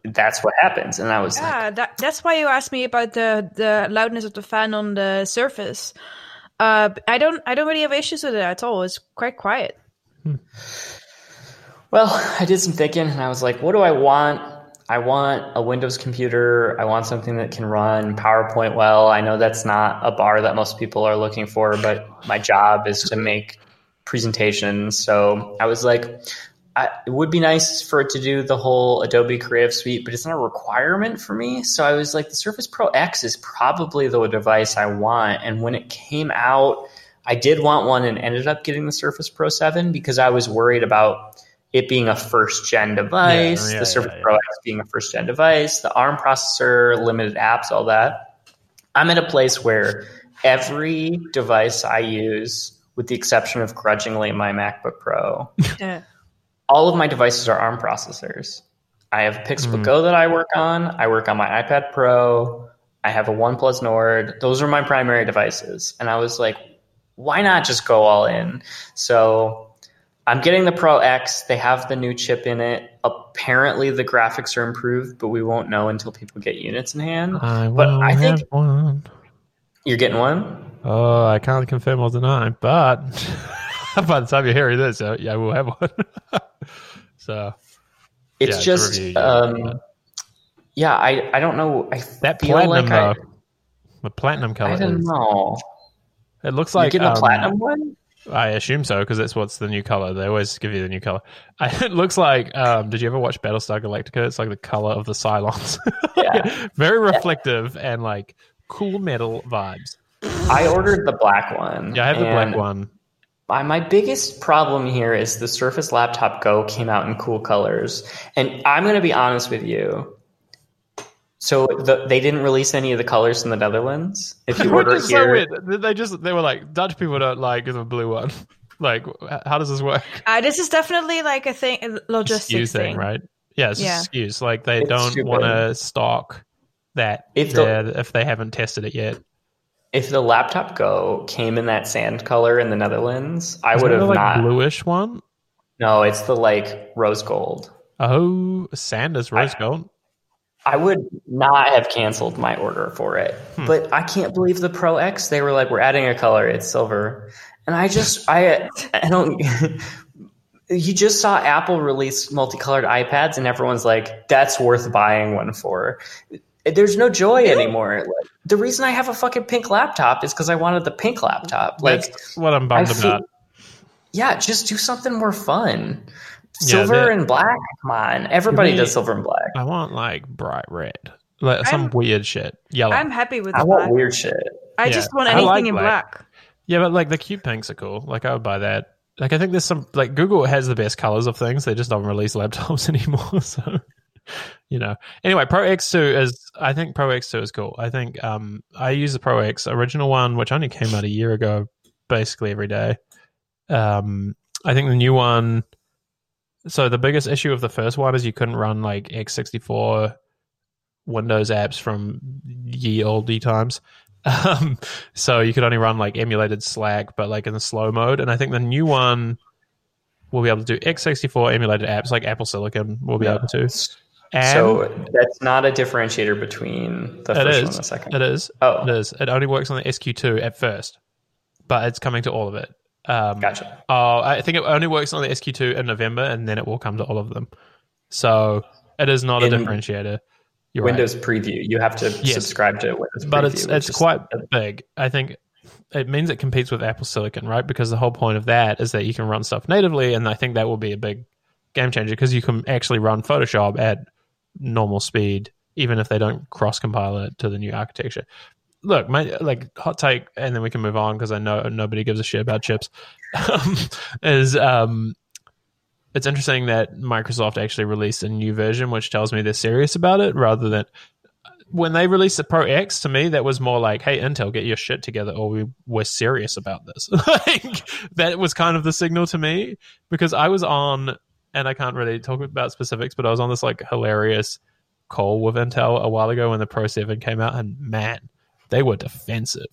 that's what happens. And I was yeah, like, that, that's why you asked me about the the loudness of the fan on the surface. Uh, I don't I don't really have issues with it at all. It's quite quiet. Hmm. Well, I did some thinking, and I was like, what do I want? I want a Windows computer. I want something that can run PowerPoint well. I know that's not a bar that most people are looking for, but my job is to make presentations. So I was like, I, it would be nice for it to do the whole Adobe Creative Suite, but it's not a requirement for me. So I was like, the Surface Pro X is probably the device I want. And when it came out, I did want one and ended up getting the Surface Pro 7 because I was worried about it being a first gen device, yeah, yeah, the Surface yeah, Pro X being a first gen device, the ARM processor, limited apps, all that. I'm at a place where every device I use, with the exception of grudgingly my MacBook Pro, all of my devices are ARM processors. I have a Pixelbook mm. Go that I work on. I work on my iPad Pro. I have a OnePlus Nord. Those are my primary devices. And I was like, why not just go all in? So I'm getting the Pro X. They have the new chip in it. Apparently the graphics are improved, but we won't know until people get units in hand. I but I think one. You're getting one? Oh, I can't confirm or deny, but by the time you're hearing this, uh, yeah, we'll have one. so it's yeah, just, review, um, yeah, I, I don't know. I that platinum, like I, the platinum color. I don't is, know. It looks like you get a um, platinum one. I assume so because that's what's the new color. They always give you the new color. it looks like. Um, did you ever watch Battlestar Galactica? It's like the color of the Cylons. Yeah, very reflective yeah. and like cool metal vibes. I ordered the black one. Yeah, I have the black one my, my biggest problem here is the Surface Laptop Go came out in cool colors. And I'm going to be honest with you. So the, they didn't release any of the colors in the Netherlands. If you order it here, so they just they were like Dutch people don't like the blue one. like, how does this work? Uh, this is definitely like a thing, a logistics thing, thing, right? Yeah, it's yeah. excuse. Like they it's don't want to stock that if, the, if they haven't tested it yet if the laptop Go came in that sand color in the Netherlands, I would have like not bluish one. No, it's the like rose gold. Oh, sand is rose I, gold. I would not have canceled my order for it, hmm. but I can't believe the Pro X. They were like, "We're adding a color. It's silver," and I just, I, I don't. you just saw Apple release multicolored iPads, and everyone's like, "That's worth buying one for." There's no joy anymore. Like, the reason I have a fucking pink laptop is because I wanted the pink laptop. Like That's what I'm bummed about. Yeah, just do something more fun. Silver yeah, and black. Come on, everybody me, does silver and black. I want like bright red, like some I'm, weird shit. Yellow. I'm happy with. That. I black. want weird shit. I yeah, just want anything like in black. black. Yeah, but like the cute pinks are cool. Like I would buy that. Like I think there's some like Google has the best colors of things. They just don't release laptops anymore. So you know. Anyway, Pro X2 is I think Pro X2 is cool. I think um I use the Pro X original one, which only came out a year ago, basically every day. Um I think the new one so the biggest issue of the first one is you couldn't run like x64 Windows apps from ye olde times. Um, so you could only run like emulated Slack, but like in the slow mode. And I think the new one will be able to do x64 emulated apps like Apple Silicon will be Yeah. able to. And so that's not a differentiator between the first one and the second. It is. Oh. It is. It only works on the SQ2 at first, but it's coming to all of it. Um, Gotcha. Oh, I think it only works on the SQ2 in November, and then it will come to all of them. So it is not a differentiator. You're right. Windows Preview. You have to Yes. subscribe to Windows Preview. but it's it's quite big. I think it means it competes with Apple Silicon, right? Because the whole point of that is that you can run stuff natively, and I think that will be a big game changer because you can actually run Photoshop at normal speed, even if they don't cross compile it to the new architecture. Look, my like hot take, and then we can move on because I know nobody gives a shit about chips. is um, it's interesting that Microsoft actually released a new version, which tells me they're serious about it, rather than when they released the Pro X, to me, that was more like, "Hey, Intel, get your shit together, or we we're serious about this." like that was kind of the signal to me because I was on, and I can't really talk about specifics, but I was on this like hilarious call with Intel a while ago when the Pro Seven came out, and man, they were defensive.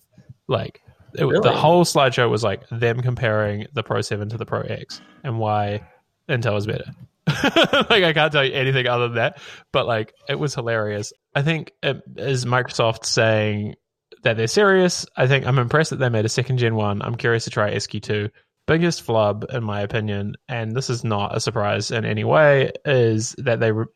Like it, was the whole slideshow was like them comparing the Pro Seven to the Pro X and why Intel is better. like I can't tell you anything other than that, but like it was hilarious. I think it is Microsoft saying that they're serious. I think I'm impressed that they made a second gen one. I'm curious to try SQ2. Biggest flub, in my opinion, and this is not a surprise in any way, is that they re-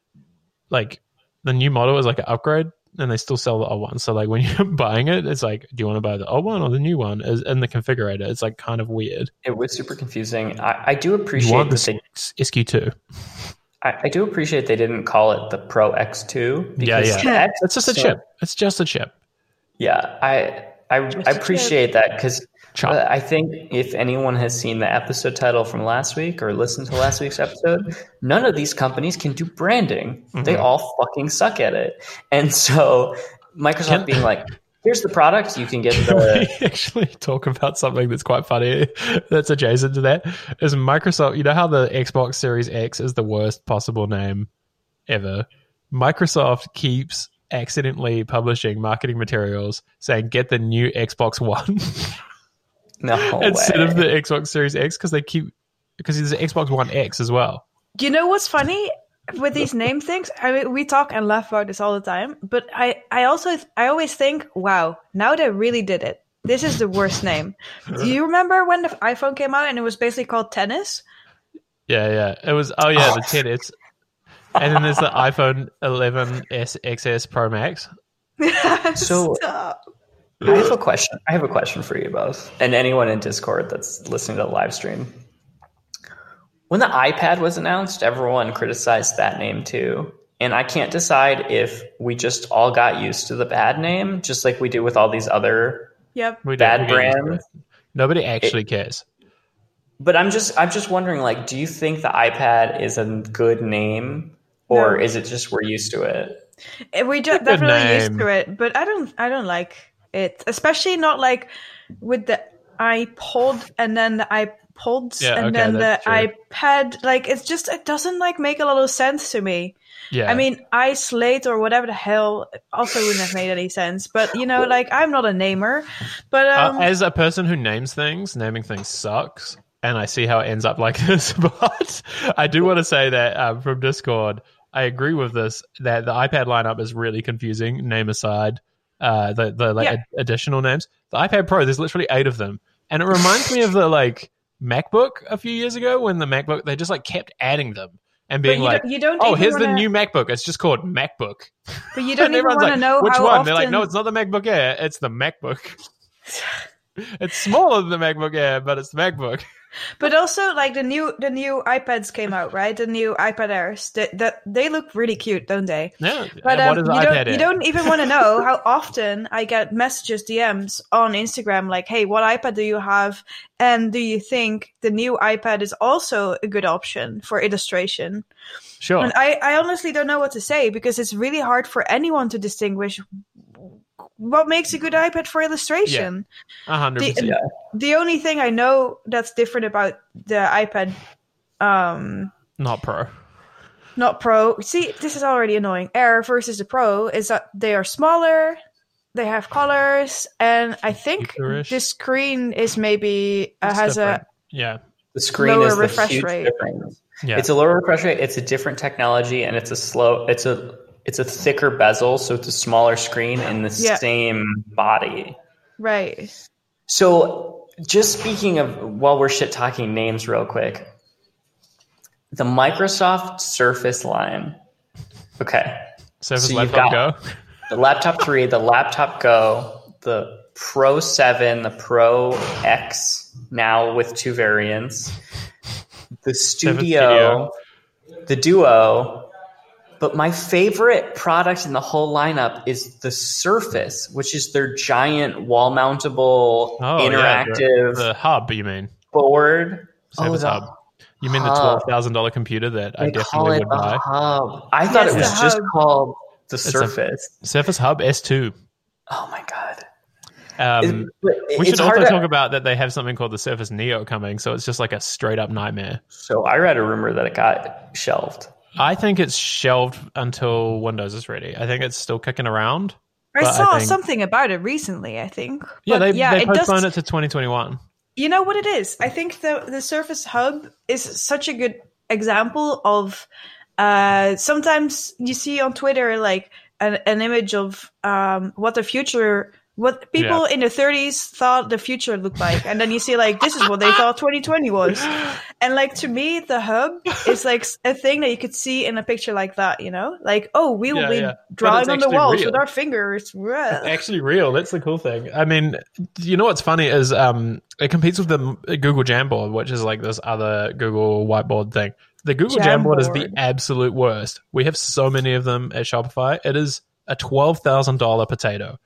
like the new model is like an upgrade, and they still sell the old one. So like when you're buying it, it's like, do you want to buy the old one or the new one? Is in the configurator. It's like kind of weird. It was super confusing. I, I do You appreciate want that the they SQ2? I, I do appreciate they didn't call it the Pro X2. Yeah, yeah. the X It's just a so- chip. It's just a chip. Yeah, I I, Just I a chip. appreciate that because Chop. I think if anyone has seen the episode title from last week or listened to last week's episode, none of these companies can do branding. They Mhm. all fucking suck at it. And so Microsoft Can- being like, here's the product, you can get Can the we actually talk about something that's quite funny that's adjacent to that? Is Microsoft, you know how the Xbox Series X is the worst possible name ever? Microsoft keeps accidentally publishing marketing materials saying get the new Xbox One no instead way. of the Xbox Series X because they keep because there's an Xbox One X as well. You know what's funny with these name things? I mean, we talk and laugh about this all the time, but I, I also, I always think, wow, now they really did it. This is the worst name. Do you remember when the iPhone came out and it was basically called Tennis? Yeah, yeah. It was oh yeah, the 10s. And then there's the iPhone 11 S XS Pro Max. So- Stop. I have a question. I have a question for you both, and anyone in Discord that's listening to the live stream. When the iPad was announced, everyone criticized that name too. And I can't decide if we just all got used to the bad name, just like we do with all these other. Yep. We Bad don't- we get into brand. it. Nobody actually cares. But I'm just, I'm just wondering, like, do you think the iPad is a good name, or No. is it just we're used to it? Eh, We just good definitely used to it, but I don't, I don't like it, especially not like with the iPod and then the iPods Yeah, and okay, then the true. iPad. Like it's just, it doesn't like make a lot of sense to me. Yeah. I mean, iSlate or whatever the hell also wouldn't have made any sense. But you know, like I'm not a namer, but Uh, um, as a person who names things, naming things sucks, and I see how it ends up like this. But I do want to say that um, from Discord, I agree with this that the iPad lineup is really confusing. Name aside, uh, the the like Yeah. ad- additional names, the iPad Pro, there's literally eight of them, and it reminds me of the like MacBook a few years ago when the MacBook they just like kept adding them and being you, like. don't, you don't. Oh, here's the wanna- new MacBook. It's just called MacBook. But you don't even want to like, know which one? often. They're like, no, it's not the MacBook Air. It's the MacBook. it's smaller than the MacBook Air, but it's the MacBook. But also, like the new the new iPads came out, right? The new iPad Airs. That that they look really cute, don't they? Yeah. But um, what is the you don't you don't even want to know how often I get messages, DMs on Instagram, like, "Hey, what iPad do you have? And do you think the new iPad is also a good option for illustration?" Sure. And I I honestly don't know what to say because it's really hard for anyone to distinguish what makes a good iPad for illustration. A hundred The- percent. Yeah. The only thing I know that's different about the iPad um Not pro. not pro. See, this is already annoying. Air versus the Pro is that they are smaller, they have colors, and I think Feature-ish. the screen is maybe uh, has different. a Yeah. The The screen Lower is the refresh huge rate. difference. Yeah. It's a lower refresh rate. It's a different technology, and it's a slow. It's a it's a thicker bezel, so it's a smaller screen in the Yeah. same body. Right. So, just speaking of, while we're shit talking names, real quick, the Microsoft Surface line. Okay, Surface so Laptop got- Go. the laptop three, the laptop Go, the Pro Seven, the Pro X, now with two variants, the Studio, the Duo. But my favorite product in the whole lineup is the Surface, which is their giant wall mountable Oh, yeah, interactive The hub, you mean? board. Surface the Hub. You mean the twelve thousand dollar computer that I They call definitely it would buy? hub. I thought Yes, it was just hub. called the a- Surface. Surface Hub S2. oh my god! Um, It- we should also to- talk about that they have something called the Surface Neo coming, so it's just like a straight up nightmare. So I read a rumor that it got shelved. I think it's shelved until Windows is ready. I think it's still kicking around. I But I saw think- something about it recently. I think. Yeah, But they, yeah, they it does. postponed it to 2021. You know what it is? I think the the Surface Hub is such a good example of. Uh, sometimes you see on Twitter like an, an image of um, what the future, what people in the 30s thought the future looked like, and then you see like this is what they thought 2020 was, and like to me the hub is like a thing that you could see in a picture like that, you know, like oh we will Yeah, be yeah. Drawing on the walls real. with our fingers. Bruh. actually real. That's the cool thing. I mean, you know what's funny is um, it competes with the Google Jamboard, which is like this other Google whiteboard thing. The Google Jamboard is the absolute worst. We have so many of them at Shopify. It is a twelve thousand dollar potato.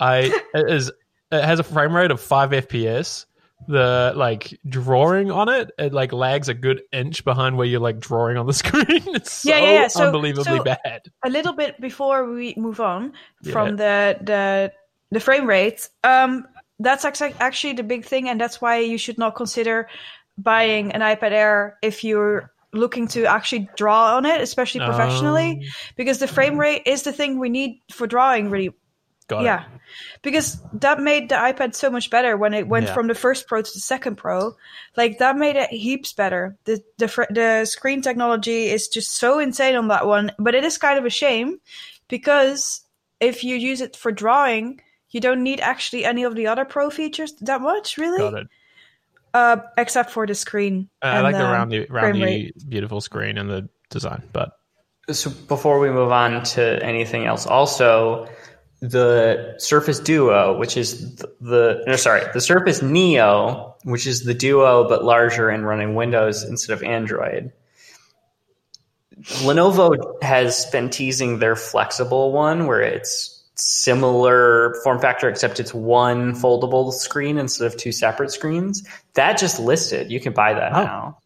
I it is it has a frame rate of five FPS. The like drawing on it, it like lags a good inch behind where you're like drawing on the screen. It's so Yeah, yeah, yeah. So- unbelievably so- bad. a little bit before we move on Yeah. from the the the frame rate um that's actu- actually the big thing and that's why you should not consider buying an ipad air if you're looking to actually draw on it especially professionally Um, because the frame rate is the thing we need for drawing really got it. yeah because that made the ipad so much better when it went Yeah. from the first pro to the second pro like that made it heaps better the the the screen technology is just so insane on that one but it is kind of a shame because if you use it for drawing you don't need actually any of the other pro features that much really Got it. uh except for the screen Uh, I like the the roundy, frame roundy, beautiful screen and the design. But So before we move on to anything else, also the Surface Duo, which is the, the no, sorry, the Surface Neo, which is the Duo but larger and running Windows instead of Android. Lenovo has been teasing their flexible one, where it's similar form factor, except it's one foldable screen instead of two separate screens. That just listed. You can buy that Oh. now.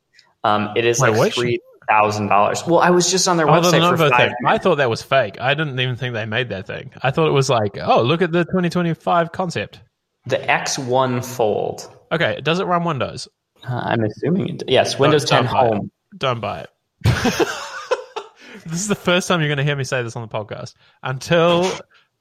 Um, it is Wait, like three thousand dollars. Well, I was just on their oh, the website for five. I thought that was fake. I didn't even think they made that thing. I thought it was like, oh, look at the 2025 concept. The X1 Fold. Okay, does it run Windows? Uh, I'm assuming it. Yes, Windows Don't 10 buy it. Home. Don't buy it. this is the first time you're going to hear me say this on the podcast. Until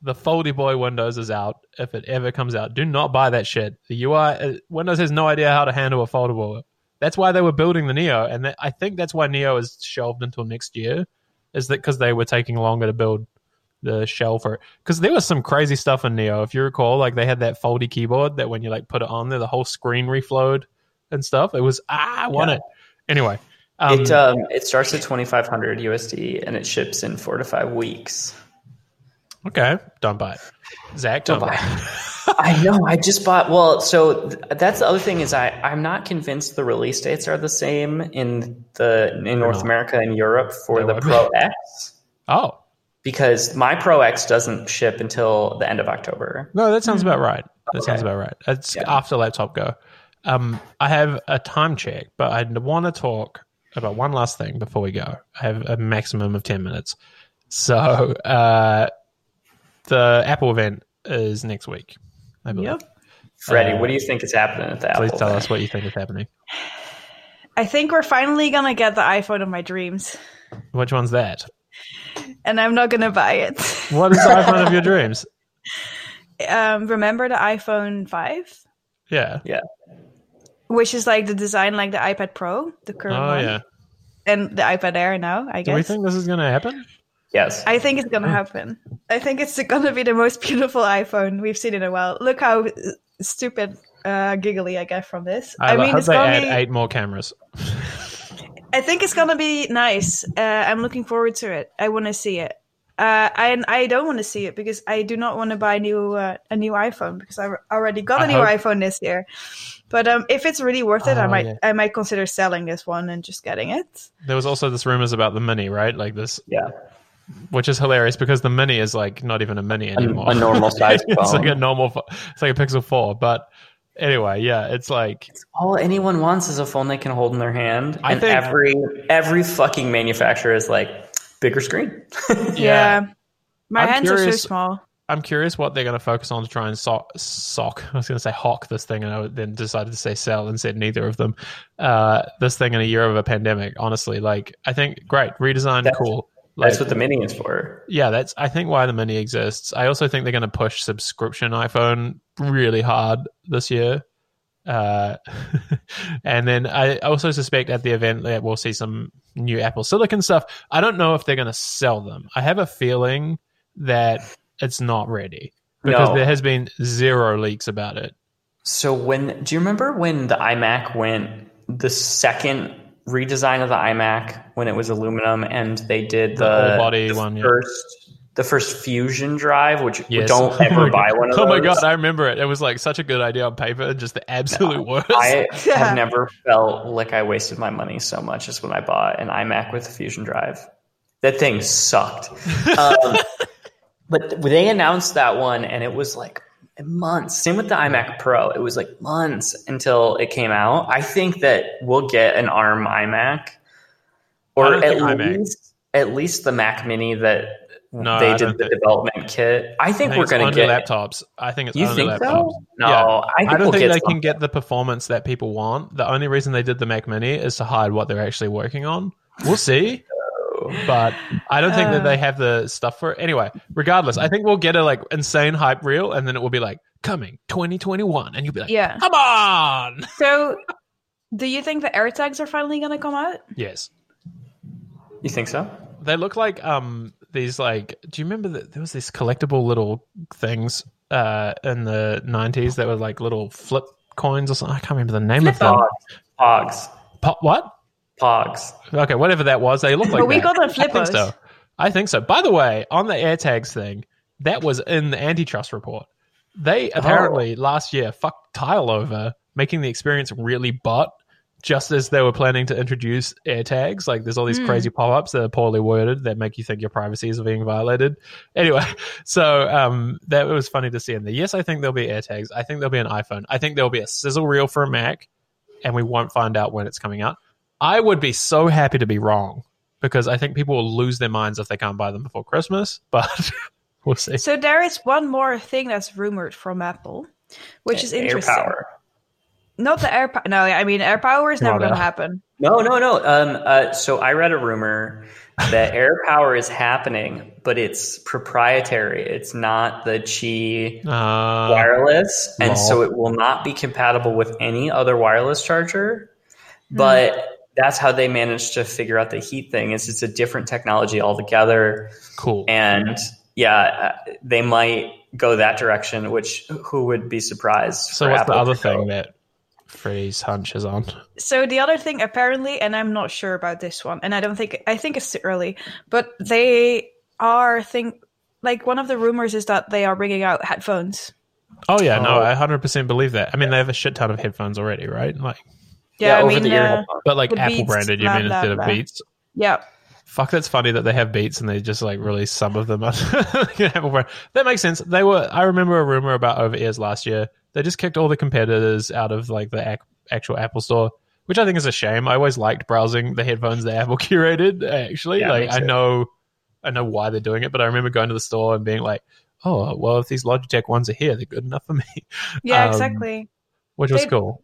the Foldy Boy Windows is out, if it ever comes out, do not buy that shit. The UI, uh, Windows has no idea how to handle a foldable. That's why they were building the Neo, and that, I think that's why Neo is shelved until next year. Is that because they were taking longer to build the shell for it? Because there was some crazy stuff in Neo, if you recall. Like they had that foldy keyboard that when you like put it on there, the whole screen reflowed and stuff. It was ah, I want Yeah. it. Anyway, um, it um, it starts at 2500 USD and it ships in four to five weeks. Okay, don't buy it. Zach, don't, Don't buy it. I know. I just bought. Well, so th- that's the other thing is I I'm not convinced the release dates are the same in the in North. America and Europe for the. Pro X Oh because my Pro X doesn't ship until the end of October. no, that sounds about right. That Okay. sounds about right. It's Yeah. after laptop go. Um, I have a time check, but I want to talk about one last thing before we go. I have a maximum of ten minutes. So uh, the Apple event is next week. I believe. Yep. Freddie, Uh, what do you think is happening at the Please Apple? tell event? us what you think is happening. i think we're finally gonna get the iphone of my dreams Which one's that? and i'm not gonna buy it What is the iPhone of your dreams? um remember the iphone 5 Yeah. Yeah. Which is like the design like the iPad Pro, the current Oh one, yeah. and the iPad Air now. I guess. Do guess. we think this is going to happen? Yes. I think it's gonna happen. I think it's gonna be the most beautiful iPhone we've seen in a while. Look how uh, stupid, uh, giggly I get from this. I, I, mean, hope it's they gonna add be. eight more cameras. I think it's gonna be nice. Uh, I'm looking forward to it. I want to see it. Uh, and I don't want to see it because I do not want to buy a new uh, a new iPhone because I already got a I new hope- iPhone this year. But um, if it's really worth it, I Oh, might yeah. I might consider selling this one and just getting it. There was also this rumors about the mini, right? Like this, Yeah. Which is hilarious because the mini is like not even a mini anymore. a normal size phone. it's like a normal. pho- It's like a Pixel Four, but anyway, yeah, it's like All anyone wants is a phone they can hold in their hand, I and think- every every fucking manufacturer is like bigger screen. Yeah, my I'm hands are curious- so small. I'm curious what they're going to focus on to try and sock. sock I was going to say hawk this thing, and I then decided to say sell and said neither of them. Uh, this thing in a year of a pandemic, honestly, like I think great redesign, That's- cool. Like, That's what the mini is for. yeah, that's I think why the mini exists. I also think they're going to push subscription iPhone really hard this year. Uh, and then I also suspect at the event that we'll see some new Apple Silicon stuff. I don't know if they're going to sell them. I have a feeling that it's not ready because No. there has been zero leaks about it. So when do you remember when the iMac went the second redesign of the iMac when it was aluminum and they did The the, body the one, yeah. first the first Fusion drive, which Yes. don't Oh ever buy God. one of Oh those. my god, I remember it. It was like such a good idea on paper, just the absolute worst. I Yeah. have never felt like I wasted my money so much as when I bought an iMac with a Fusion drive. That thing sucked. Um, but they announced that one, and it was like months. Same with the iMac Pro. It was like months until it came out. I think that we'll get an ARM iMac, or at iMac. least at least the Mac Mini that No, they I did the think- development kit. I I think, think we're going to get. laptops. I think it's You only think laptops. so? No, Yeah. I think I don't we'll think get they some- can get the performance that people want. The only reason they did the Mac Mini is to hide what they're actually working on. We'll see, but I don't think that Uh. they have the stuff for it. Anyway, regardless, I think we'll get a like insane hype reel, and then it will be like coming 2021, and you'll be like, Yeah. come on. So, do you think the AirTags are finally gonna come out? Yes, You think so? they look like um these like. Do you remember that there was these collectible little things uh in the 90s that were like little flip coins or something? I can't remember the name of them. Pogs. Pogs. Po- what? Pogs. Okay, whatever that was, they look like But we that. got them I think flippers. so. I think so. By the way, on the AirTags thing, that was in the antitrust report. They apparently last year fucked Tile over, making the experience really butt. Just as they were planning to introduce AirTags, like there's all these Hmm. crazy pop-ups that are poorly worded that make you think your privacy is being violated. Anyway, so um, that was funny to see in there. Yes, I think there'll be AirTags. I think there'll be an iPhone. I think there'll be a sizzle reel for a Mac, and we won't find out when it's coming out. I would be so happy to be wrong because I think people will lose their minds if they can't buy them before Christmas. But we'll see. So there is one more thing that's rumored from Apple, which is interesting. Air interesting. power. Not the air. power. no, I mean air power is never Not gonna happen. No, no, no. Um, uh, so I read a rumor that air power is happening, but it's proprietary. It's not the Qi Uh, wireless, and lol. so it will not be compatible with any other wireless charger. Hmm. But that's how they managed to figure out the heat thing. Is it's a different technology altogether, cool. and yeah, uh, they might go that direction. Which who would be surprised? so what's Apple the other to go? thing that Freddie's hunches on? So the other thing, apparently, and I'm not sure about this one, and I don't think I think it's too early, but they are think like one of the rumors is that they are bringing out headphones. Oh yeah, no, Oh. I hundred percent believe that. I mean, they have a shit ton of headphones already, right? Like, Yeah, I over mean, the ear uh, but like The Apple Beats, branded, you blah, mean blah, instead blah. of Beats? yeah, Fuck, that's funny that they have Beats and they just like release some of them. on Apple brand. That makes sense. They were. I remember a rumor about over ears last year. They just kicked all the competitors out of like the ac- actual Apple store, which I think is a shame. I always liked browsing the headphones that Apple curated. Actually, Yeah, like I too. know, I know why they're doing it, but I remember going to the store and being like, "Oh, well, if these Logitech ones are here, they're good enough for me," yeah, Um, exactly. which was cool.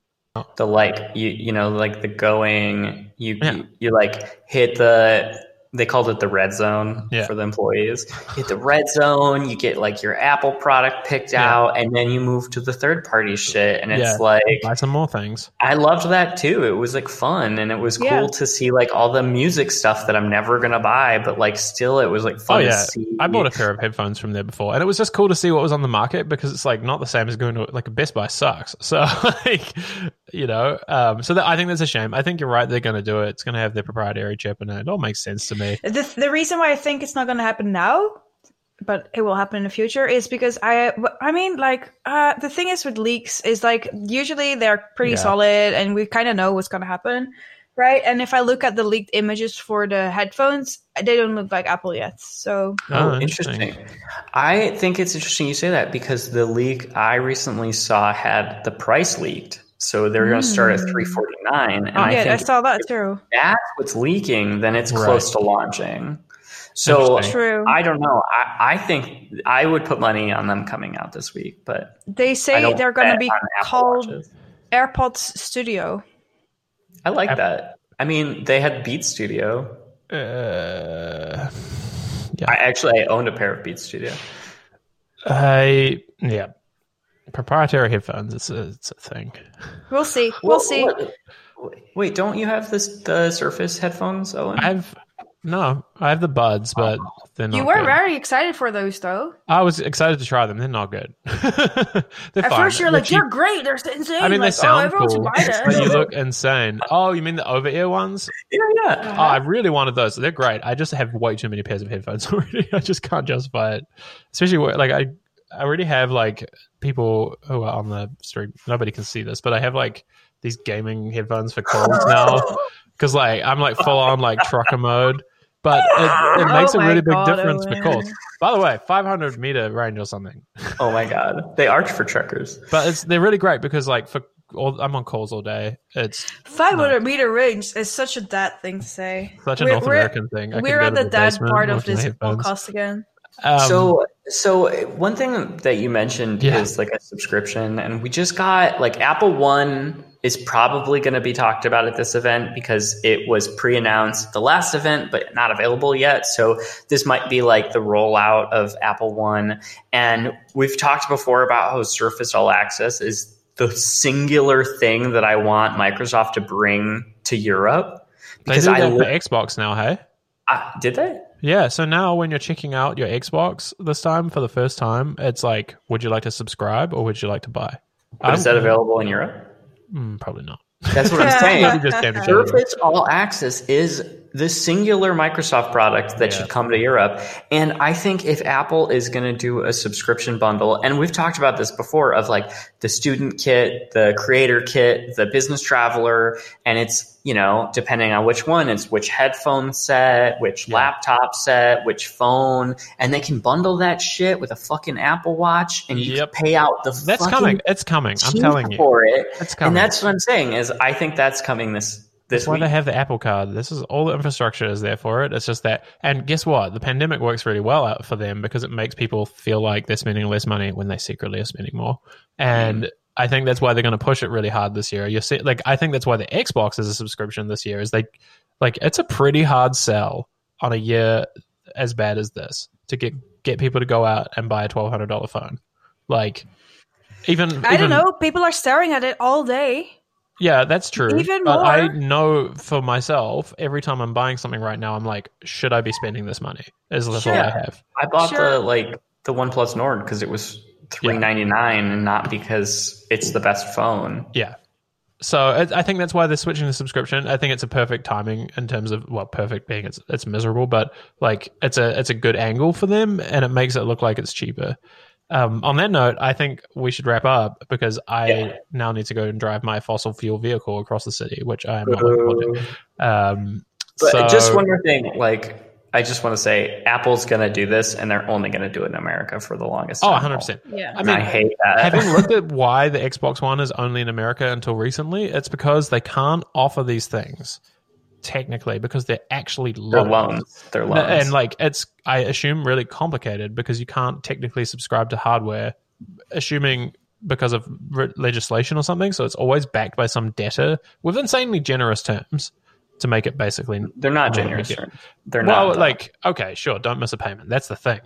The like you you know like the going you Yeah. you, you like hit the they called it the red zone Yeah. for the employees. Hit the red zone, you get like your Apple product picked Yeah. out, and then you move to the third party shit. And it's Yeah. like Buy some more things. I loved that too. It was like fun and it was cool to see like all the music stuff that I'm never gonna buy, but like still it was like fun Oh yeah, to see. I bought a pair of headphones from there before, and it was just cool to see what was on the market because it's like not the same as going to like Best Buy sucks. So like, you know, um, so that, I think that's a shame. I think you're right. They're going to do it. It's going to have their proprietary chip in it. It all makes sense to me. The, the reason why I think it's not going to happen now, but it will happen in the future, is because I, I mean, like, uh, the thing is with leaks is like usually they're pretty Yeah. solid and we kind of know what's going to happen, right? And if I look at the leaked images for the headphones, they don't look like Apple yet. So Oh, interesting. I think it's interesting you say that because the leak I recently saw had the price leaked. So they're going to start at Mm. 349 and oh, I yeah, I saw that too. that's what's leaking, then it's Right. close to launching. So True. I don't know. I, I think I would put money on them coming out this week, but They say they're going to be called Watches. AirPods Studio. I like App- that. I mean, they had Beat Studio. Uh, I actually I owned a pair of Beat Studio. I yeah, proprietary headphones. It's a, it's a thing. We'll see. We'll What- see. wait, don't you have this the Surface headphones, Owen? I've no, I have the buds, but oh. they're not. You were good. very excited for those, though. I was excited to try them. They're not good. they're At fine. first, you're They're like, cheap. "You're great. They're insane." I mean, they oh, sound oh, everyone cool, but you look insane. Oh, you mean the over ear ones? yeah, yeah. Uh-huh. Oh, I really wanted those. They're great. I just have way too many pairs of headphones already. I just can't justify it. Especially like I, I already have like people who are on the street. Nobody can see this, but I have like these gaming headphones for calls now because like I'm like full on like trucker mode. But it, it Oh makes a my really big God, difference for calls. By the way, 500 meter range or something. Oh my god, they arch for truckers. But it's they're really great because like for all, I'm on calls all day. It's 500 meter range is such a dad thing to say. such a We're- North we're- American thing. I We're go at to the dad part of this podcast again. Um, so, so one thing that you mentioned Yeah. is like a subscription, and we just got like Apple One is probably going to be talked about at this event because it was pre-announced at the last event, but not available yet. So this might be like the rollout of Apple One, and we've talked before about how Surface All Access is the singular thing that I want Microsoft to bring to Europe they because do I, for Xbox now, hey? I did they. Yeah, so now when you're checking out your Xbox this time for the first time, it's like, would you like to subscribe or would you like to buy? But is that available in Europe? Mm, probably not. That's what I'm saying. Maybe just Game of Thrones. Surface All Access is the singular Microsoft product that Yeah. should come to Europe. And I think if Apple is going to do a subscription bundle, and we've talked about this before of like the student kit, the creator kit, the business traveler, and it's, you know, depending on which one, it's which headphone set, which Yeah. laptop set, which phone, and they can bundle that shit with a fucking Apple Watch and you Yep. can pay out the That's fucking coming. It's coming. I'm telling you. for it. It's coming. And that's what I'm saying is I think that's coming this this That's why week. they have the Apple Card. This is all the infrastructure is there for it. It's just that, and guess what? The pandemic works really well out for them because it makes people feel like they're spending less money when they secretly are spending more. And Mm. I think that's why they're going to push it really hard this year. You see, like I think that's why the Xbox is a subscription this year. Is they like it's a pretty hard sell on a year as bad as this to get get people to go out and buy a twelve hundred dollar phone. Like even I even, don't know. People are staring at it all day. Yeah, that's true. Even but I know for myself, every time I'm buying something right now, I'm like, should I be spending this money? Is the thought I have. I bought Sure. the like the OnePlus Nord because it was three ninety nine and not because it's the best phone. Yeah. So I think that's why they're switching the subscription. I think it's a perfect timing in terms of well, perfect being it's it's miserable, but like it's a it's a good angle for them, and it makes it look like it's cheaper. Um, on that note, I think we should wrap up because I Yeah. now need to go and drive my fossil fuel vehicle across the city, which I am not looking forward to. Um, But so, just one more thing, like I just want to say Apple's gonna do this and they're only gonna do it in America for the longest oh, time. 100 percent. Yeah. I mean, I hate that. having looked at why the Xbox One is only in America until recently, it's because they can't offer these things technically because they're actually They're loans. loans. They're loans. And like it's, I assume, really complicated because you can't technically subscribe to hardware, assuming because of re- legislation or something. So it's always backed by some debtor with insanely generous terms. to make it basically They're not generous. They're well, not. though. like okay, sure, don't miss a payment. That's the thing,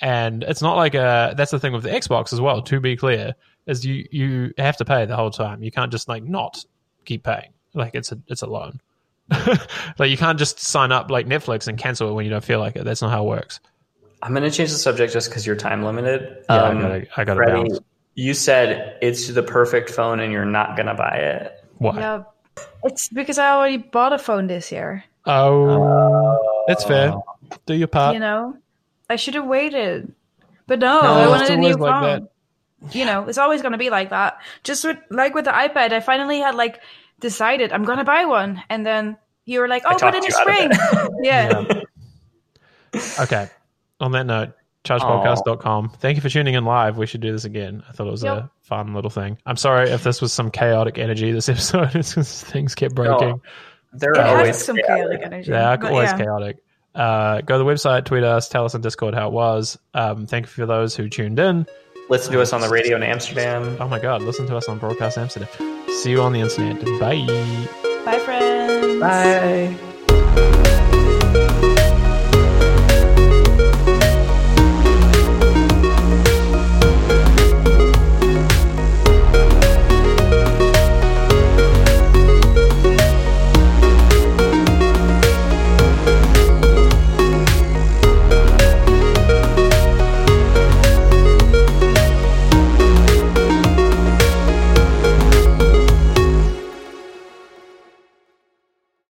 and it's not like a. That's the thing with the Xbox as well. To be clear, is you you have to pay the whole time. You can't just like not keep paying. Like it's a it's a loan. like you can't just sign up like Netflix and cancel it when you don't feel like it. That's not how it works. I'm going to change the subject just because you're time limited. Yeah, Um, I gotta I gotta Freddie, bounce. you said it's the perfect phone and you're not going to buy it. Why? Yeah, it's because I already bought a phone this year. Oh, that's fair. Do your part. you know, I should have waited. But no, No, I wanted a new always like phone. You know, it's always going to be like that. Just with like with the iPad, I finally had like decided I'm going to buy one, and then you were like, "Oh, but in the you out of spring." yeah. Okay. On that note, chargepodcast.com. Thank you for tuning in live. We should do this again. I thought it was a fun little thing. I'm sorry if this was some chaotic energy this episode. It's just things kept breaking. There are always some chaotic. chaotic energy. They are always yeah. chaotic. Uh, go to the website, tweet us, tell us on Discord how it was. Um, thank you for those who tuned in. Listen to us on the radio in Amsterdam. Oh my God, listen to us on Broadcast Amsterdam. See you on the internet. Bye. Bye, friends. Bye.